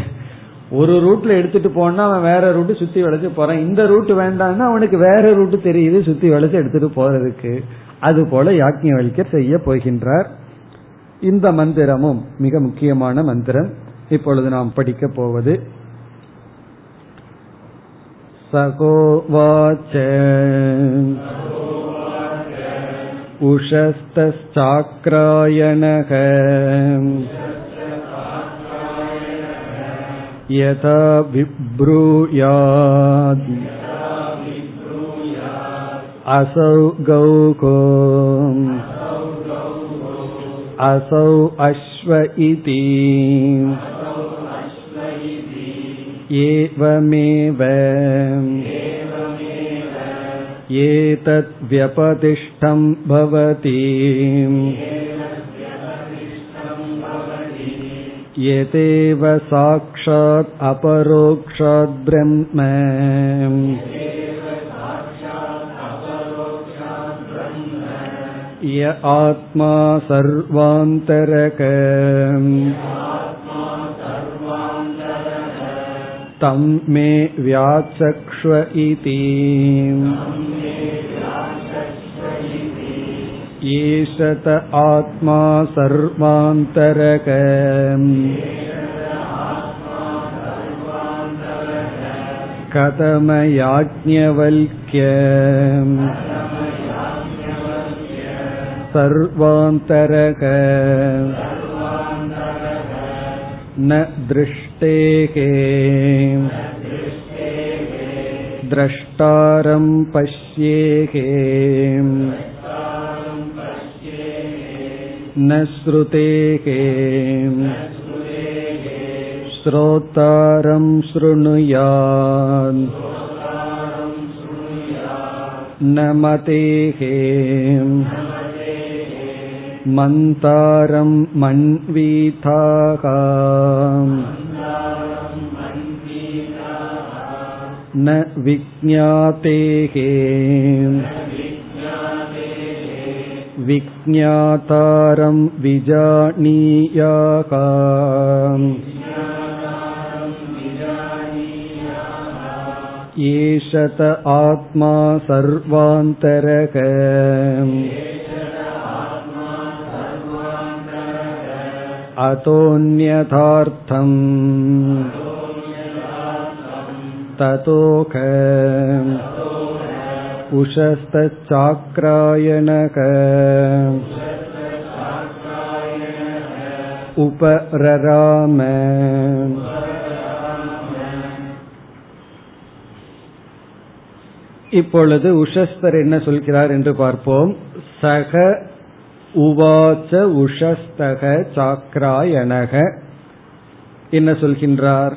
ஒரு ரூட்ல எடுத்துட்டு போனா அவன் வேற ரூட் சுத்தி வளைச்சு போறான். இந்த ரூட் வேண்டாம்னா அவனுக்கு வேற ரூட் தெரியுது சுத்தி வளைச்சு எடுத்துட்டு போறதுக்கு. அது போல யாக்கியவல்யர் செய்ய போகின்றார். இந்த மந்திரமும் மிக முக்கியமான மந்திரம் இப்பொழுது நாம் படிக்க போவது सगोवाच उषस्तश्चाक्रायणः यथा बिभ्रूयात् असौ गौको असौ अश्व इति एवमेव एतद्व्यपतिष्ठं भवति यतेव साक्षात् अपरोक्षात् ब्रह्म य आत्मा सर्वान्तरक तं मे व्याचक्ष्व इति ईशत आत्मा सर्वान्तरक कथमयाज्ञवल्क्य सर्वान्तरक न दृष्टेः द्रष्टारं पश्येः न श्रुतेः श्रोतारं शृणुयान् न मतेः मन्तारं मन्वीथाः न विज्ञातेः विज्ञातारं विजानीयाः ईशत आत्मा सर्वान्तरक अतोऽन्यथार्थम् ततोक उषस्तच्चाक्रायणक उपरराम இப்பொழுது உஷஸ்தர் என்ன சொல்கிறார் என்று பார்ப்போம் சக உவாச்ச உஷஸ்தக சாக்ராயணக என்ன சொல்கின்றார்?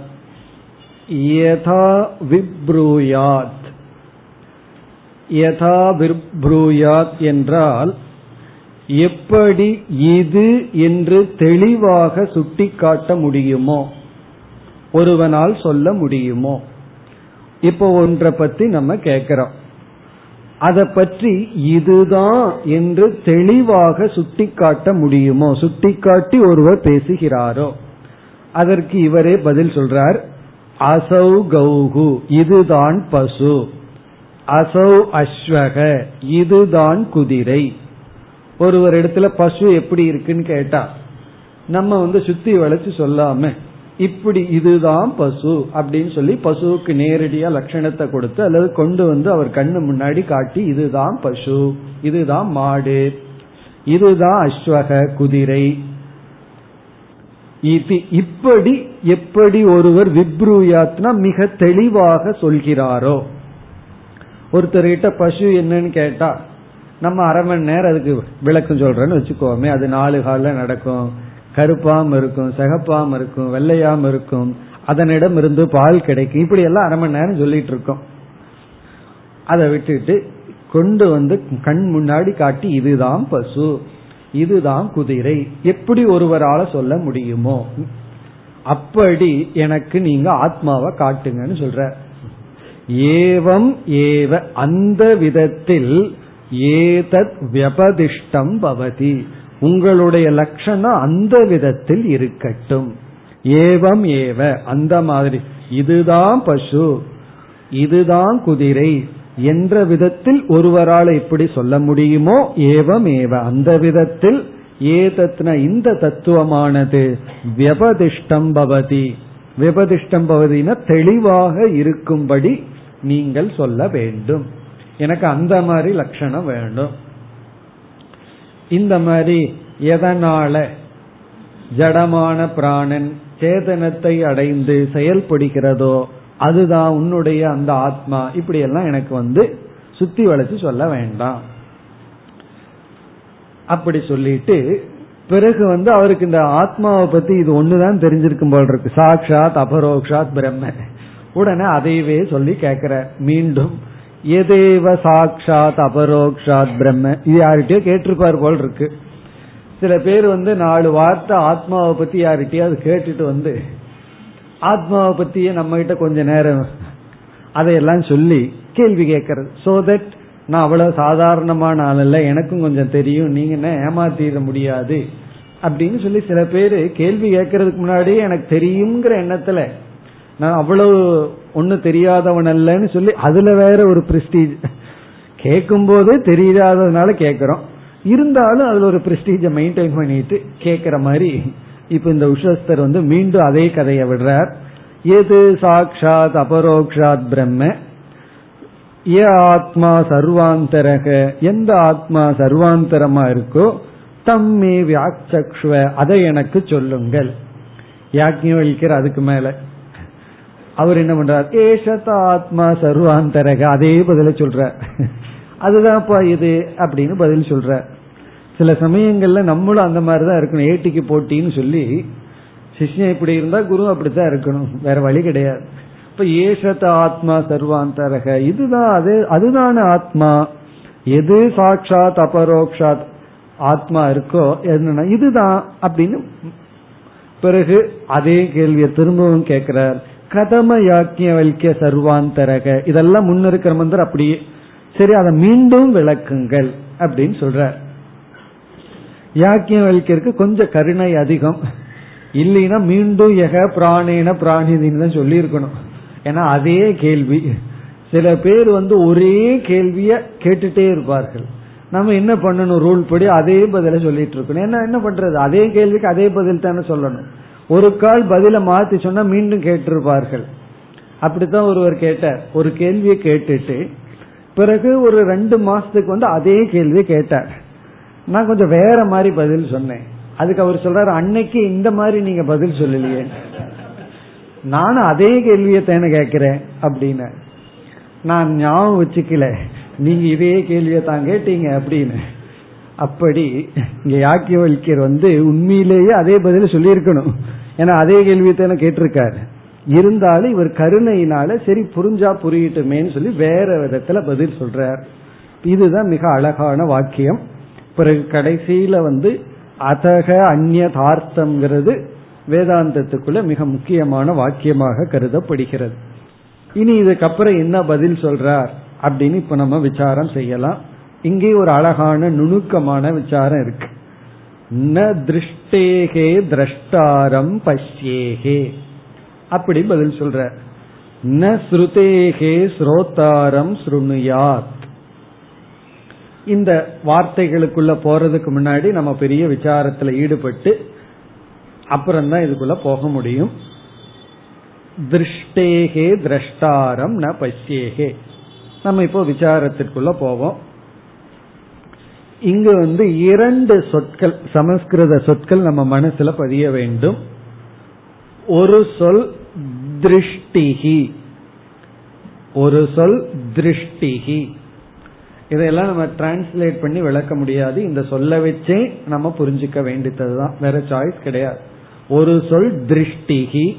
யதா விப்ரூயாத். யதா விப்ரூயாத் என்றால் எப்படி இது என்று தெளிவாக சுட்டிக்காட்ட முடியுமோ ஒருவனால் சொல்ல முடியுமோ. இப்போ ஒன்றை பத்தி நம்ம கேட்கிறோம். அதை பற்றி இதுதான் என்று தெளிவாக சுட்டிக்காட்ட முடியுமோ? சுட்டிக்காட்டி ஒருவர் பேசுகிறாரோ? அதற்கு இவரே பதில் சொல்றார் அசௌ கௌகு இதுதான் பசு. அசௌ அஸ்வக இதுதான் குதிரை. ஒருவர் இடத்துல பசு எப்படி இருக்குன்னு கேட்டா நம்ம வந்து சுத்தி வளைச்சு சொல்லாம இப்படி இதுதான் பசு அப்படின்னு சொல்லி பசுவுக்கு நேரடியா லட்சணத்தை கொடுத்து அல்லது கொண்டு வந்து அவர் கண்ணு முன்னாடி காட்டி இதுதான் பசு இதுதான் மாடு இதுதான் அஸ்வக குதிரை. இது இப்படி எப்படி ஒருவர் விப்ரூயாத்னா மிக தெளிவாக சொல்கிறாரோ? ஒருத்தர்கிட்ட பசு என்னன்னு கேட்டா நம்ம அரை மணி நேரம் அதுக்கு விளக்கம் சொல்றேன்னு வச்சுக்கோமே அது நாலு காலில் நடக்கும். கருப்பாம் இருக்கும் சிகப்பாம இருக்கும் வெள்ளையாம் இருக்கும். அதனிடம் இருந்து பால் கிடைக்கும். இப்படி எல்லாம் அரை மணி நேரம் சொல்லிட்டு இருக்கோம். அதை விட்டுட்டு கொண்டு வந்து கண் முன்னாடி காட்டி இதுதான் பசு. இதுதான் குதிரை. எப்படி ஒருவரால சொல்ல முடியுமோ? அப்படி எனக்கு நீங்க ஆத்மாவை காட்டுங்கன்னு சொல்ற. ஏவம் ஏவ அந்த விதத்தில் ஏதத் வியபதிஷ்டம் பவதி. உங்களுடைய லட்சணம் அந்த விதத்தில் இருக்கட்டும். ஏவம் ஏவ அந்த மாதிரி. இதுதான் பசு இதுதான் குதிரை என்ற விதத்தில் ஒருவரால் எப்படி சொல்ல முடியுமோ? ஏவம் ஏவ அந்த விதத்தில் ஏதத்ன இந்த தத்துவமானது. வியபதிஷ்டம் பவதி. விபதிஷ்டம் பவதினா தெளிவாக இருக்கும்படி நீங்கள் சொல்ல வேண்டும். எனக்கு அந்த மாதிரி லட்சணம் வேண்டும் இந்த மாதிரி எதனால ஜடமான பிராணன் சேதனத்தை அடைந்து செயல்படுகிறதோ அதுதான் உன்னுடைய அந்த ஆத்மா. இப்படி எல்லாம் எனக்கு வந்து சுத்தி வளைச்சு சொல்ல வேண்டாம். அப்படி சொல்லிட்டு பிறகு வந்து அவருக்கு இந்த ஆத்மாவை பத்தி இது ஒண்ணுதான் தெரிஞ்சிருக்கும் போல் இருக்கு. சாக்ஷாத் அபரோக்ஷாத் பிரம்ம உடனே அதையவே சொல்லி கேட்கிற மீண்டும் எதேவ சாட்சாத் அபரோக்ஷாத் பிரம்ம. இது யார்கிட்டயோ கேட்டிருப்பார் போல் இருக்கு. சில பேர் வந்து நாலு வார்த்தை ஆத்மாவை பத்தி யார்கிட்டயோ அது கேட்டுட்டு வந்து ஆத்மாவை பத்தியே நம்ம கிட்ட கொஞ்ச நேரம் அதையெல்லாம் சொல்லி கேள்வி கேட்கறது சோ தட் நான் அவ்வளவு சாதாரணமான ஆள் இல்ல எனக்கும் கொஞ்சம் தெரியும் நீங்க என்ன ஏமாத்திட முடியாது அப்படின்னு சொல்லி சில பேர் கேள்வி கேட்கறதுக்கு முன்னாடியே எனக்கு தெரியுங்கிற எண்ணத்துல நான் அவ்வளவு ஒன்னும் தெரியாதவன் அல்லன்னு சொல்லி அதுல வேற ஒரு பிரஸ்டீஜ் கேட்கும் போதே தெரியாததுனால கேட்கிறோம் இருந்தாலும் அதுல ஒரு பிரஸ்டீஜ மெயின்டைன் பண்ணிட்டு கேட்கிற மாதிரி இப்ப இந்த உஷஸ்தர் வந்து மீண்டும் அதே கதையை விடுறார். எது சாட்சாத் அபரோக்ஷாத் பிரம்ம? ஏ ஆத்மா சர்வாந்தரக. எந்த ஆத்மா சர்வாந்தரமா இருக்கோ தம்மே வியாக்சக்ஷுவ அதை எனக்கு சொல்லுங்கள். யாக்கியம் அதுக்கு மேல. அவர் என்ன பண்றார்? ஏஷத ஆத்மா சர்வாந்தரக. அதே பதில சொல்ற அதுதான்ப்பா இது அப்படின்னு பதில் சொல்ற சில சமயங்கள்ல நம்மளும் அந்த மாதிரிதான் இருக்கணும். ஏட்டிக்கு போட்டின்னு சொல்லி சிஷ்யம் இப்படி இருந்தா குரு அப்படித்தான் இருக்கணும். வேற வழி கிடையாது. இப்ப ஏஷத்த ஆத்மா சர்வாந்தரக. இதுதான் அது அதுதான ஆத்மா. எது சாட்சாத் அபரோக்ஷாத் ஆத்மா இருக்கோ என்னன்னா இதுதான் அப்படின்னு பிறகு அதே கேள்வியை திரும்பவும் கேட்கிறார். கதம யாக்கிய வைக்கிய சர்வாந்தரக. இதெல்லாம் முன்ன இருக்கிற மந்திரம் அப்படியே சரி அதை மீண்டும் விளக்குங்கள் அப்படின்னு சொல்றார். யாக்கியம் வலிக்கிறதுக்கு கொஞ்சம் கருணை அதிகம். இல்லைன்னா மீண்டும் எக பிராணேன பிராணிதின்னு தான் சொல்லி இருக்கணும் ஏன்னா அதே கேள்வி. சில பேர் வந்து ஒரே கேள்விய கேட்டுட்டே இருப்பார்கள். நம்ம என்ன பண்ணணும்? ரூல் படி அதே பதில சொல்லிட்டு இருக்கணும். என்ன என்ன பண்றது? அதே கேள்விக்கு அதே பதில் தானே சொல்லணும். ஒரு கால் பதில மாத்தி சொன்னா மீண்டும் கேட்டிருப்பார்கள். அப்படித்தான் ஒருவர் கேட்டார். ஒரு கேள்வியை கேட்டுட்டு பிறகு ஒரு ரெண்டு மாசத்துக்கு வந்து அதே கேள்வியை கேட்டார். நான் கொஞ்சம் வேற மாதிரி பதில் சொன்னேன். அதுக்கு அவர் சொல்றாரு அன்னைக்கு இந்த மாதிரி நீங்க பதில் சொல்லலையே. நானும் அதே கேள்வியை தானே கேட்கிறேன் அப்படின்னு நான் ஞாபகம் வச்சுக்கல. நீங்க இதே கேள்வியை தான் கேட்டீங்க அப்படின்னு. அப்படி இங்க யாக்கியவல்யர் வந்து உண்மையிலேயே அதே பதில் சொல்லியிருக்கணும். ஏன்னா அதே கேள்வியை தானே கேட்டிருக்காரு. இருந்தாலும் இவர் கருணையினால சரி புரிஞ்சா புரியட்டுமேன்னு சொல்லி வேற விதத்துல பதில் சொல்றார். இதுதான் மிக அழகான வாக்கியம். பிறகு கடைசியில வந்து அதக அந்நதார்த்தம்ங்கிறது வேதாந்தத்துக்குள்ள மிக முக்கியமான வாக்கியமாக கருதப்படுகிறது. இனி இதுக்கப்புறம் என்ன பதில் சொல்றார் அப்படின்னு இப்ப நம்ம விசாரம் செய்யலாம். இங்கே ஒரு அழகான நுணுக்கமான விசாரம் இருக்கு. ந திருஷ்டேகே திரஷ்டாரம் பஷ்யேகே அப்படி பதில் சொல்ற। ந ஸ்ருதேகே ஸ்ரோத்தாரம் ஸ்ருணுயாத் இந்த வார்த்தைகளுக்குள்ள போறதுக்கு முன்னாடி நம்ம பெரிய விசாரத்துல ஈடுபட்டு அப்புறம்தான் இதுக்குள்ள போக முடியும். திருஷ்டேகே திரஷ்டாரம் ந பசியேகே நம்ம இப்போ விசாரத்திற்குள்ள போவோம். இங்கு வந்து இரண்டு சொற்கள் சமஸ்கிருத சொற்கள் நம்ம மனசுல பதிய வேண்டும். ஒரு சொல் திருஷ்டிகி. ஒரு சொல் திருஷ்டிகி. இதையெல்லாம் நம்ம டிரான்ஸ்லேட் பண்ணி விளக்க முடியாது. இந்த சொல்ல வச்சே நம்ம புரிஞ்சுக்க வேண்டியதுதான். வேற சாய்ஸ் கிடையாது. ஒரு சொல் திருஷ்டிகி.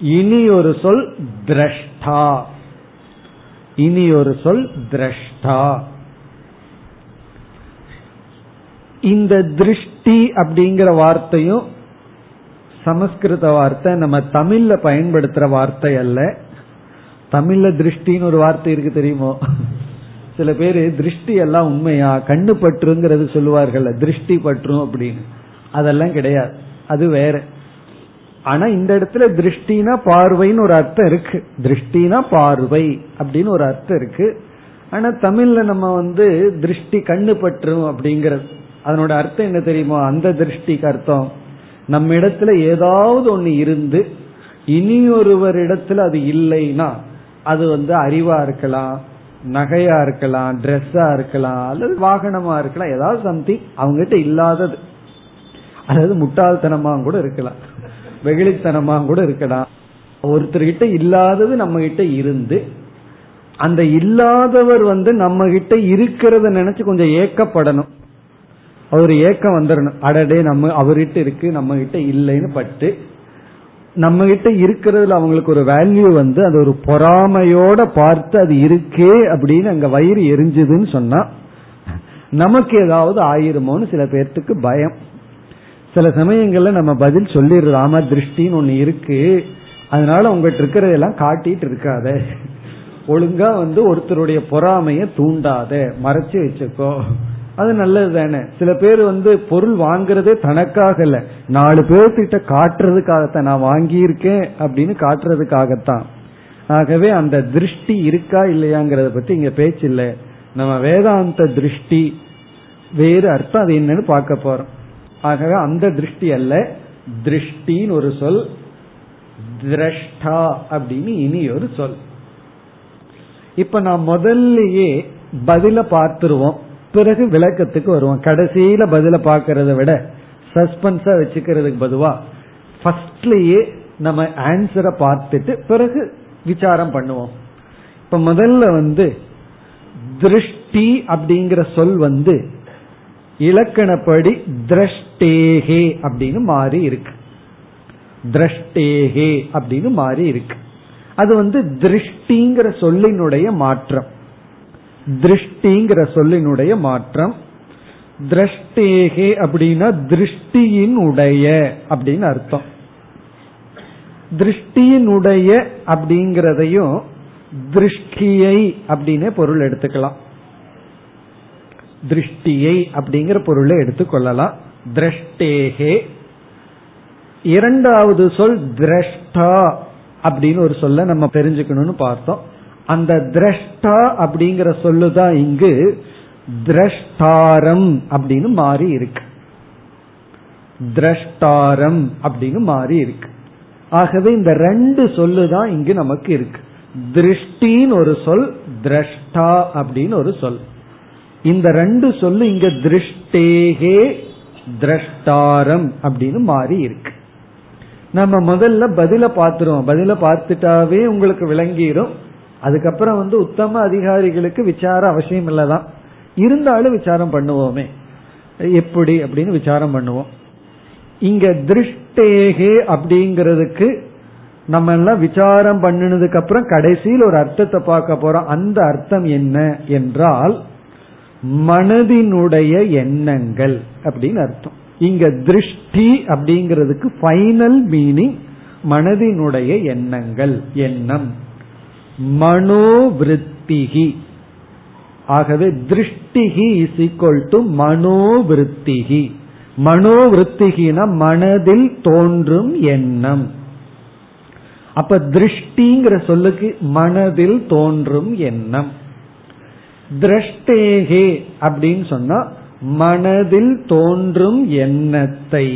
இனி ஒரு சொல் திரஷ்டா. இனி ஒரு சொல் திரஷ்டா. இந்த திருஷ்டி அப்படிங்கிற வார்த்தையும் சமஸ்கிருத வார்த்தை நம்ம தமிழ்ல பயன்படுத்துற வார்த்தை அல்ல. தமிழ்ல திருஷ்டின்னு ஒரு வார்த்தை இருக்கு தெரியுமோ? சில பேர் திருஷ்டி எல்லாம் உண்மையா? கண்ணு பற்றுங்கிறது சொல்லுவார்கள் திருஷ்டி பற்றும் அப்படின்னு. அதெல்லாம் கிடையாது. அது வேற. ஆனா இந்த இடத்துல திருஷ்டினா பார்வைன்னு ஒரு அர்த்தம் இருக்கு. திருஷ்டினா பார்வை அப்படின்னு ஒரு அர்த்தம் இருக்கு. ஆனா தமிழ்ல நம்ம வந்து திருஷ்டி கண்ணு பற்றும் அப்படிங்கறது அதனோட அர்த்தம் என்ன தெரியுமோ? அந்த திருஷ்டிக்கு அர்த்தம். நம்ம இடத்துல ஏதாவது ஒண்ணு இருந்து இனி ஒருவர் இடத்துல அது இல்லைன்னா அது வந்து அறிவா இருக்கலாம் நகையா இருக்கலாம் ட்ரெஸ்ஸா இருக்கலாம் அல்லது வாகனமா இருக்கலாம் ஏதாவது சம்திங் அவங்ககிட்ட இல்லாதது. அதாவது முட்டாள்தனமா கூட இருக்கலாம். வெகுளித்தனமா கூட இருக்கலாம். ஒருத்தர்கிட்ட இல்லாதது நம்ம கிட்ட இருந்து அந்த இல்லாதவர் வந்து நம்ம கிட்ட இருக்கிறத நினைச்சு கொஞ்சம் ஏக்கப்படணும். அவர் ஏக்கம் வந்துடணும் அடடே நம்ம அவர்கிட்ட இருக்கு நம்ம கிட்ட இல்லைன்னு பட்டு நம்ம கிட்ட இருக்கிறதுல அவங்களுக்கு ஒரு வேல்யூ வந்து அது ஒரு பொறாமையோட பார்த்து அது இருக்கே அப்படின்னு அங்க வயிறு எரிஞ்சுதுன்னு சொன்னா நமக்கு ஏதாவது ஆயிருமோன்னு சில பேர்த்துக்கு பயம். சில சமயங்கள்ல நம்ம பதில் சொல்லிடுறாம திருஷ்டின்னு ஒண்ணு இருக்கு. அதனால உங்ககிட்ட இருக்கிறதெல்லாம் காட்டிட்டு இருக்காத. ஒழுங்கா வந்து ஒருத்தருடைய பொறாமைய தூண்டாத. மறைச்சு வச்சுக்கோ. அது நல்லது தானே சில பேர் வந்து பொருள் வாங்குறதே தனக்காக இல்ல. நாலு பேர்த்திட்ட காட்டுறதுக்காகத்தான் நான் வாங்கியிருக்கேன் அப்படின்னு காட்டுறதுக்காகத்தான். ஆகவே அந்த திருஷ்டி இருக்கா இல்லையாங்கிறத பத்தி இங்க பேச்சு இல்ல. நம்ம வேதாந்த திருஷ்டி வேறு அர்த்தம் அது என்னன்னு பார்க்க போறோம். ஆகவே அந்த திருஷ்டி அல்ல. திருஷ்டின்னு ஒரு சொல் திரஷ்டா அப்படின்னு இனி ஒரு சொல். இப்ப நான் முதல்லயே பதில பார்த்துருவோம். பிறகு விளக்கத்துக்கு வருவோம். கடைசியில பதில பாக்கிறத விட சஸ்பென்ஸா வச்சுக்கிறதுக்கு பதுவா ஃபர்ஸ்ட்லயே நம்ம ஆன்சரை பார்த்துட்டு பிறகு விசாரம் பண்ணுவோம். இப்ப முதல்ல வந்து திருஷ்டி அப்படிங்கிற சொல் வந்து இலக்கணப்படி திரஷ்டேகே அப்படின்னு மாறி இருக்கு. திரஷ்டேகே அப்படின்னு மாறி இருக்கு. அது வந்து திருஷ்டிங்கிற சொல்லினுடைய மாற்றம். திருஷ்டிங்கிற சொல்லினுடைய மாற்றம். திரஷ்டேகே அப்படின்னா திருஷ்டியின் உடைய அப்படின்னு அர்த்தம். திருஷ்டியினுடைய அப்படிங்கிறதையும் திருஷ்டியை அப்படின்னு பொருள் எடுத்துக்கலாம். திருஷ்டியை அப்படிங்கிற பொருளை எடுத்துக்கொள்ளலாம் திரஷ்டேகே. இரண்டாவது சொல் திரஷ்டா அப்படின்னு ஒரு சொல்ல நம்ம தெரிஞ்சுக்கணும்னு பார்த்தோம். அந்த திரஷ்டா அப்படிங்கிற சொல்லுதான் இங்கு திரஷ்டாரம் அப்படின்னு மாறி இருக்கு. திரஷ்டாரம் அப்படின்னு மாறி இருக்கு. ஆகவே இந்த ரெண்டு சொல்லுதான் இங்கு நமக்கு இருக்கு. திருஷ்டின்னு ஒரு சொல் திரஷ்டா அப்படின்னு ஒரு சொல். இந்த ரெண்டு சொல்லு இங்க திருஷ்டேகே திரஷ்டாரம் அப்படின்னு மாறி இருக்கு. நம்ம முதல்ல பதில பாத்துருவோம் பதில பார்த்துட்டாவே உங்களுக்கு விளங்கிரும். அதுக்கப்புறம் வந்து உத்தம அதிகாரிகளுக்கு விசாரம் அவசியம் இல்லைதான். இருந்தாலும் விசாரம் பண்ணுவோமே. எப்படி அப்படின்னு விசாரம் பண்ணுவோம். இங்க திருஷ்டேகே அப்படிங்கிறதுக்கு நம்ம எல்லாம் விசாரம் பண்ணினதுக்கு அப்புறம் கடைசியில் ஒரு அர்த்தத்தை பார்க்க போறோம். அந்த அர்த்தம் என்ன என்றால் மனதினுடைய எண்ணங்கள் அப்படின்னு அர்த்தம். இங்க திருஷ்டி அப்படிங்கிறதுக்கு ஃபைனல் மீனிங் மனதினுடைய எண்ணங்கள் எண்ணம். மனோவிருத்திகி. ஆகவே திருஷ்டிகி இஸ் ஈக்வல் டு மனோவிருத்திகி. மனோவிருத்திகினா மனதில் தோன்றும் எண்ணம். அப்ப திருஷ்டிங்கிற சொல்லுக்கு மனதில் தோன்றும் எண்ணம். திரஷ்டேகே அப்படின்னு சொன்னா மனதில் தோன்றும் எண்ணத்தை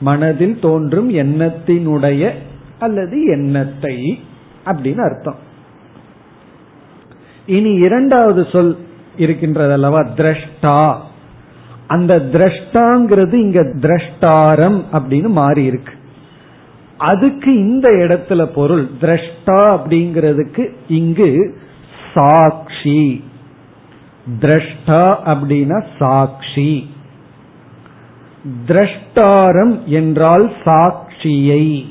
மனதில் தோன்றும் எண்ணத்தினுடைய அல்லது எண்ணத்தை. அப்படின்னு அர்த்தம். இனி இரண்டாவது சொல் இருக்கின்றது அல்லவா திரஷ்டா. அந்த திரஷ்டாங்கிறது இங்க திரஷ்டாரம் அப்படின்னு மாறி இருக்கு அதுக்கு இந்த இடத்துல பொருள் திரஷ்டா அப்படிங்கிறதுக்கு இங்கு சாட்சி திரஷ்டா அப்படின்னா சாட்சி திரஷ்டாரம் என்றால் சாட்சியை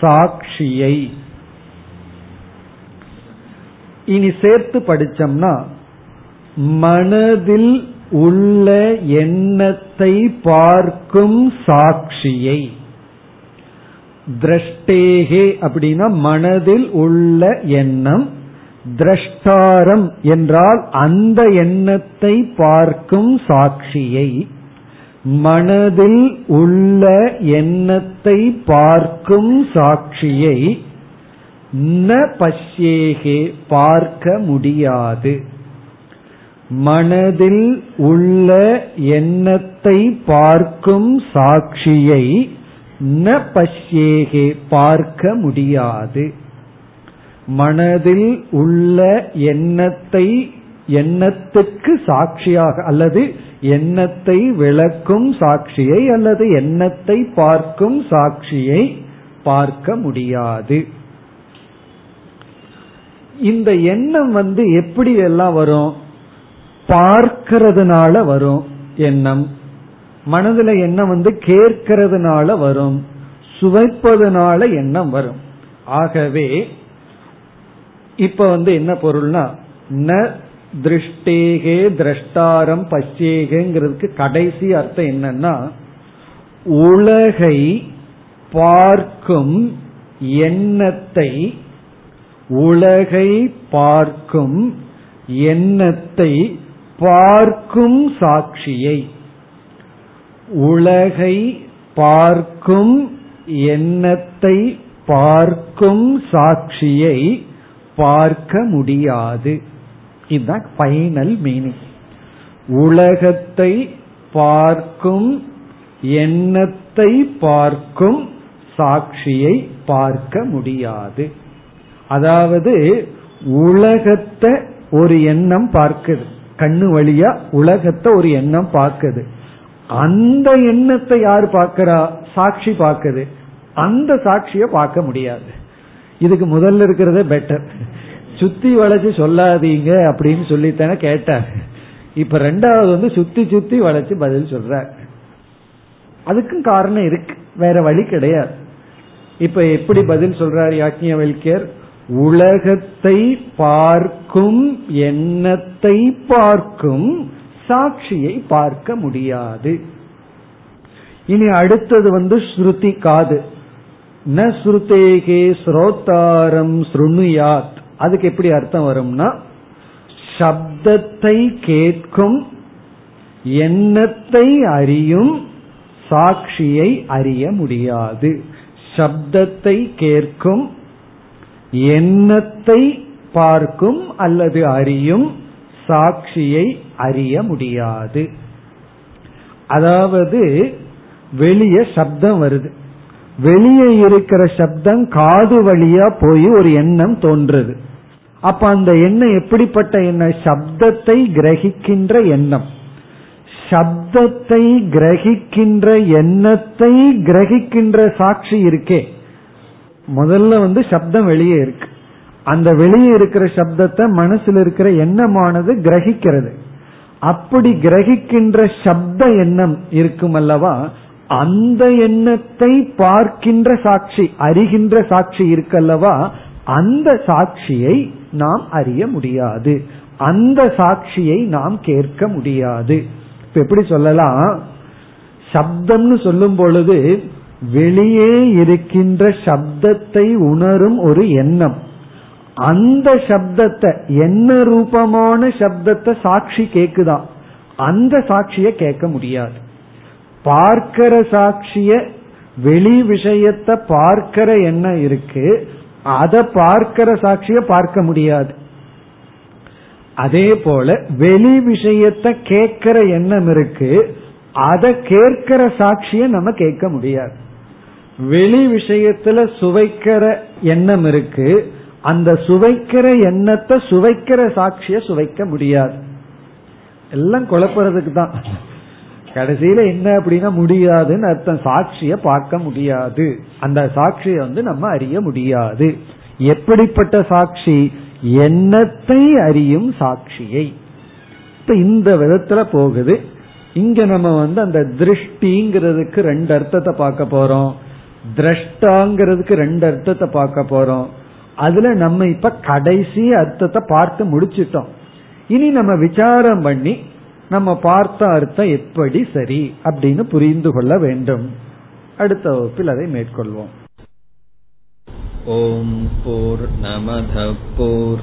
சாட்சியை இனி சேர்த்து படிச்சோம்னா மனதில் உள்ள எண்ணத்தை பார்க்கும் சாட்சியை. திரஷ்டேகே அப்படின்னா மனதில் உள்ள எண்ணம். திரஷ்டாரம் என்றால் அந்த எண்ணத்தை பார்க்கும் சாட்சியை. மனதில் உள்ள எண்ணத்தை பார்க்கும் சாட்சியை. ந பஷ்யேகே பார்க்க முடியாது. மனதில் உள்ள எண்ணத்தை பார்க்கும் சாட்சியை ந பஷ்யேகே பார்க்க முடியாது. மனதில் உள்ள எண்ணத்தை எண்ணத்துக்கு சாட்சியாக அல்லது எண்ணத்தை விளக்கும் சாட்சியை அல்லது எண்ணத்தை பார்க்கும் சாட்சியை பார்க்க முடியாது. இந்த எண்ணம் வந்து எப்படி எல்லாம் வரும்? பார்க்கிறதுனால வரும் எண்ணம். மனதுல எண்ணம் வந்து கேட்கறதுனால வரும். சுவைப்பதனால எண்ணம் வரும். ஆகவே இப்ப வந்து என்ன பொருள்னா ந திருஷ்டேகே திரஷ்டாரம் பச்சேகங்கிறதுக்கு கடைசி அர்த்தம் என்னன்னா உலகை பார்க்கும் எண்ணத்தை உலகை பார்க்கும் எண்ணத்தை பார்க்கும் சாட்சியை. உலகை பார்க்கும் எண்ணத்தை பார்க்கும் சாட்சியை பார்க்க முடியாது. இதுதான் ஃபைனல் மீனிங் உலகத்தை பார்க்கும் எண்ணத்தை பார்க்கும் சாட்சியை பார்க்க முடியாது. அதாவது உலகத்தை ஒரு எண்ணம் பார்க்குது. கண்ணு வழியா உலகத்தை ஒரு எண்ணம் பார்க்குது. அந்த எண்ணத்தை யார் பார்க்கிறா? சாட்சி பார்க்குது. அந்த சாட்சிய பார்க்க முடியாது. இதுக்கு முதல்ல இருக்கிறதே பெட்டர் சுத்தி வளைச்சு சொல்லாதீங்க அப்படின்னு சொல்லித்தானே கேட்டார். இப்ப ரெண்டாவது வந்து சுத்தி சுத்தி வளைச்சு பதில் சொல்ற அதுக்கும் காரணம் இருக்கு. வேற வழி கிடையாது. இப்ப எப்படி பதில் சொல்றார் யாக்கியவல்யர் உலகத்தை பார்க்கும் எண்ணத்தை பார்க்கும் சாட்சியை பார்க்க முடியாது. இனி அடுத்தது வந்து ஸ்ருதி காது. ந ஸ்ருதேகே ஸ்ரோத்தாரம் ஸ்ருணுயாத். அதுக்கு எப்படி அர்த்தம் வரும்னா சப்தத்தை கேட்கும் எண்ணத்தை அறியும் சாட்சியை அறிய முடியாது. சப்தத்தை கேட்கும் எண்ணத்தை பார்க்கும் அல்லது அறியும் சாட்சியை அறிய முடியாது. அதாவது வெளியே சப்தம் வருது. வெளியே இருக்கிற சப்தம் காது வழியா போய் ஒரு எண்ணம் தோன்றுது. அப்ப அந்த எண்ணம் எப்படிப்பட்ட எண்ணம்? சப்தத்தை கிரகிக்கின்ற எண்ணம். சப்தத்தை கிரகிக்கின்ற எண்ணத்தை கிரகிக்கின்ற சாட்சி இருக்கே. முதல்ல வந்து சப்தம் வெளியே இருக்கு. அந்த வெளியே இருக்கிற சப்தத்தை மனசுல இருக்கிற எண்ணமானது கிரகிக்கிறது. அப்படி கிரகிக்கின்ற சப்த எண்ணம் இருக்கும் அல்லவா? அந்த எண்ணத்தை பார்க்கின்ற சாட்சி அறிகின்ற சாட்சி இருக்கல்லவா அந்த சாட்சியை நாம் அறிய முடியாது. அந்த சாட்சியை நாம் கேட்க முடியாது. இப்ப எப்படி சொல்லலாம்? சப்தம்னு சொல்லும் பொழுது வெளியே இருக்கின்ற சப்தத்தை உணரும் ஒரு எண்ணம். அந்த சப்தத்தை என்ன ரூபமான சப்தத்தை சாட்சி கேக்குதான் அந்த சாட்சிய கேட்க முடியாது. பார்க்கிற சாட்சிய வெளி விஷயத்தை பார்க்கிற எண்ணம் இருக்கு. அதை பார்க்கிற சாட்சிய பார்க்க முடியாது. அதே போல வெளி விஷயத்தை கேட்கிற எண்ணம் இருக்கு. அதை கேட்கிற சாட்சிய நம்ம கேட்க முடியாது. வெளி விஷயத்துல சுவைக்கிற எண்ணம் இருக்கு. அந்த சுவைக்கிற எண்ணத்தை சுவைக்கிற சாட்சிய சுவைக்க முடியாது. எல்லாம் குழப்பறதுக்கு தான். கடைசியில என்ன அப்படின்னா முடியாதுன்னு அர்த்தம். சாட்சிய பார்க்க முடியாது. அந்த சாட்சிய வந்து நம்ம அறிய முடியாது. எப்படிப்பட்ட சாட்சி? எண்ணத்தை அறியும் சாட்சியை. இப்ப இந்த விதத்துல போகுது. இங்க நம்ம வந்து அந்த திருஷ்டிங்கிறதுக்கு ரெண்டு அர்த்தத்தை பார்க்க போறோம். திரஷ்டாங்கிறதுக்கு ரெண்டு அர்த்தத்தை பார்க்க போறோம். அதுல நம்ம இப்ப கடைசி அர்த்தத்தை பார்த்து முடிச்சிட்டோம். இனி நம்ம விசாரம் பண்ணி நம்ம பார்த்த அர்த்தம் எப்படி சரி அப்படின்னு புரிந்து கொள்ள வேண்டும். அடுத்த வகுப்பில் அதை மேற்கொள்வோம். ஓம் போர் நமத போர்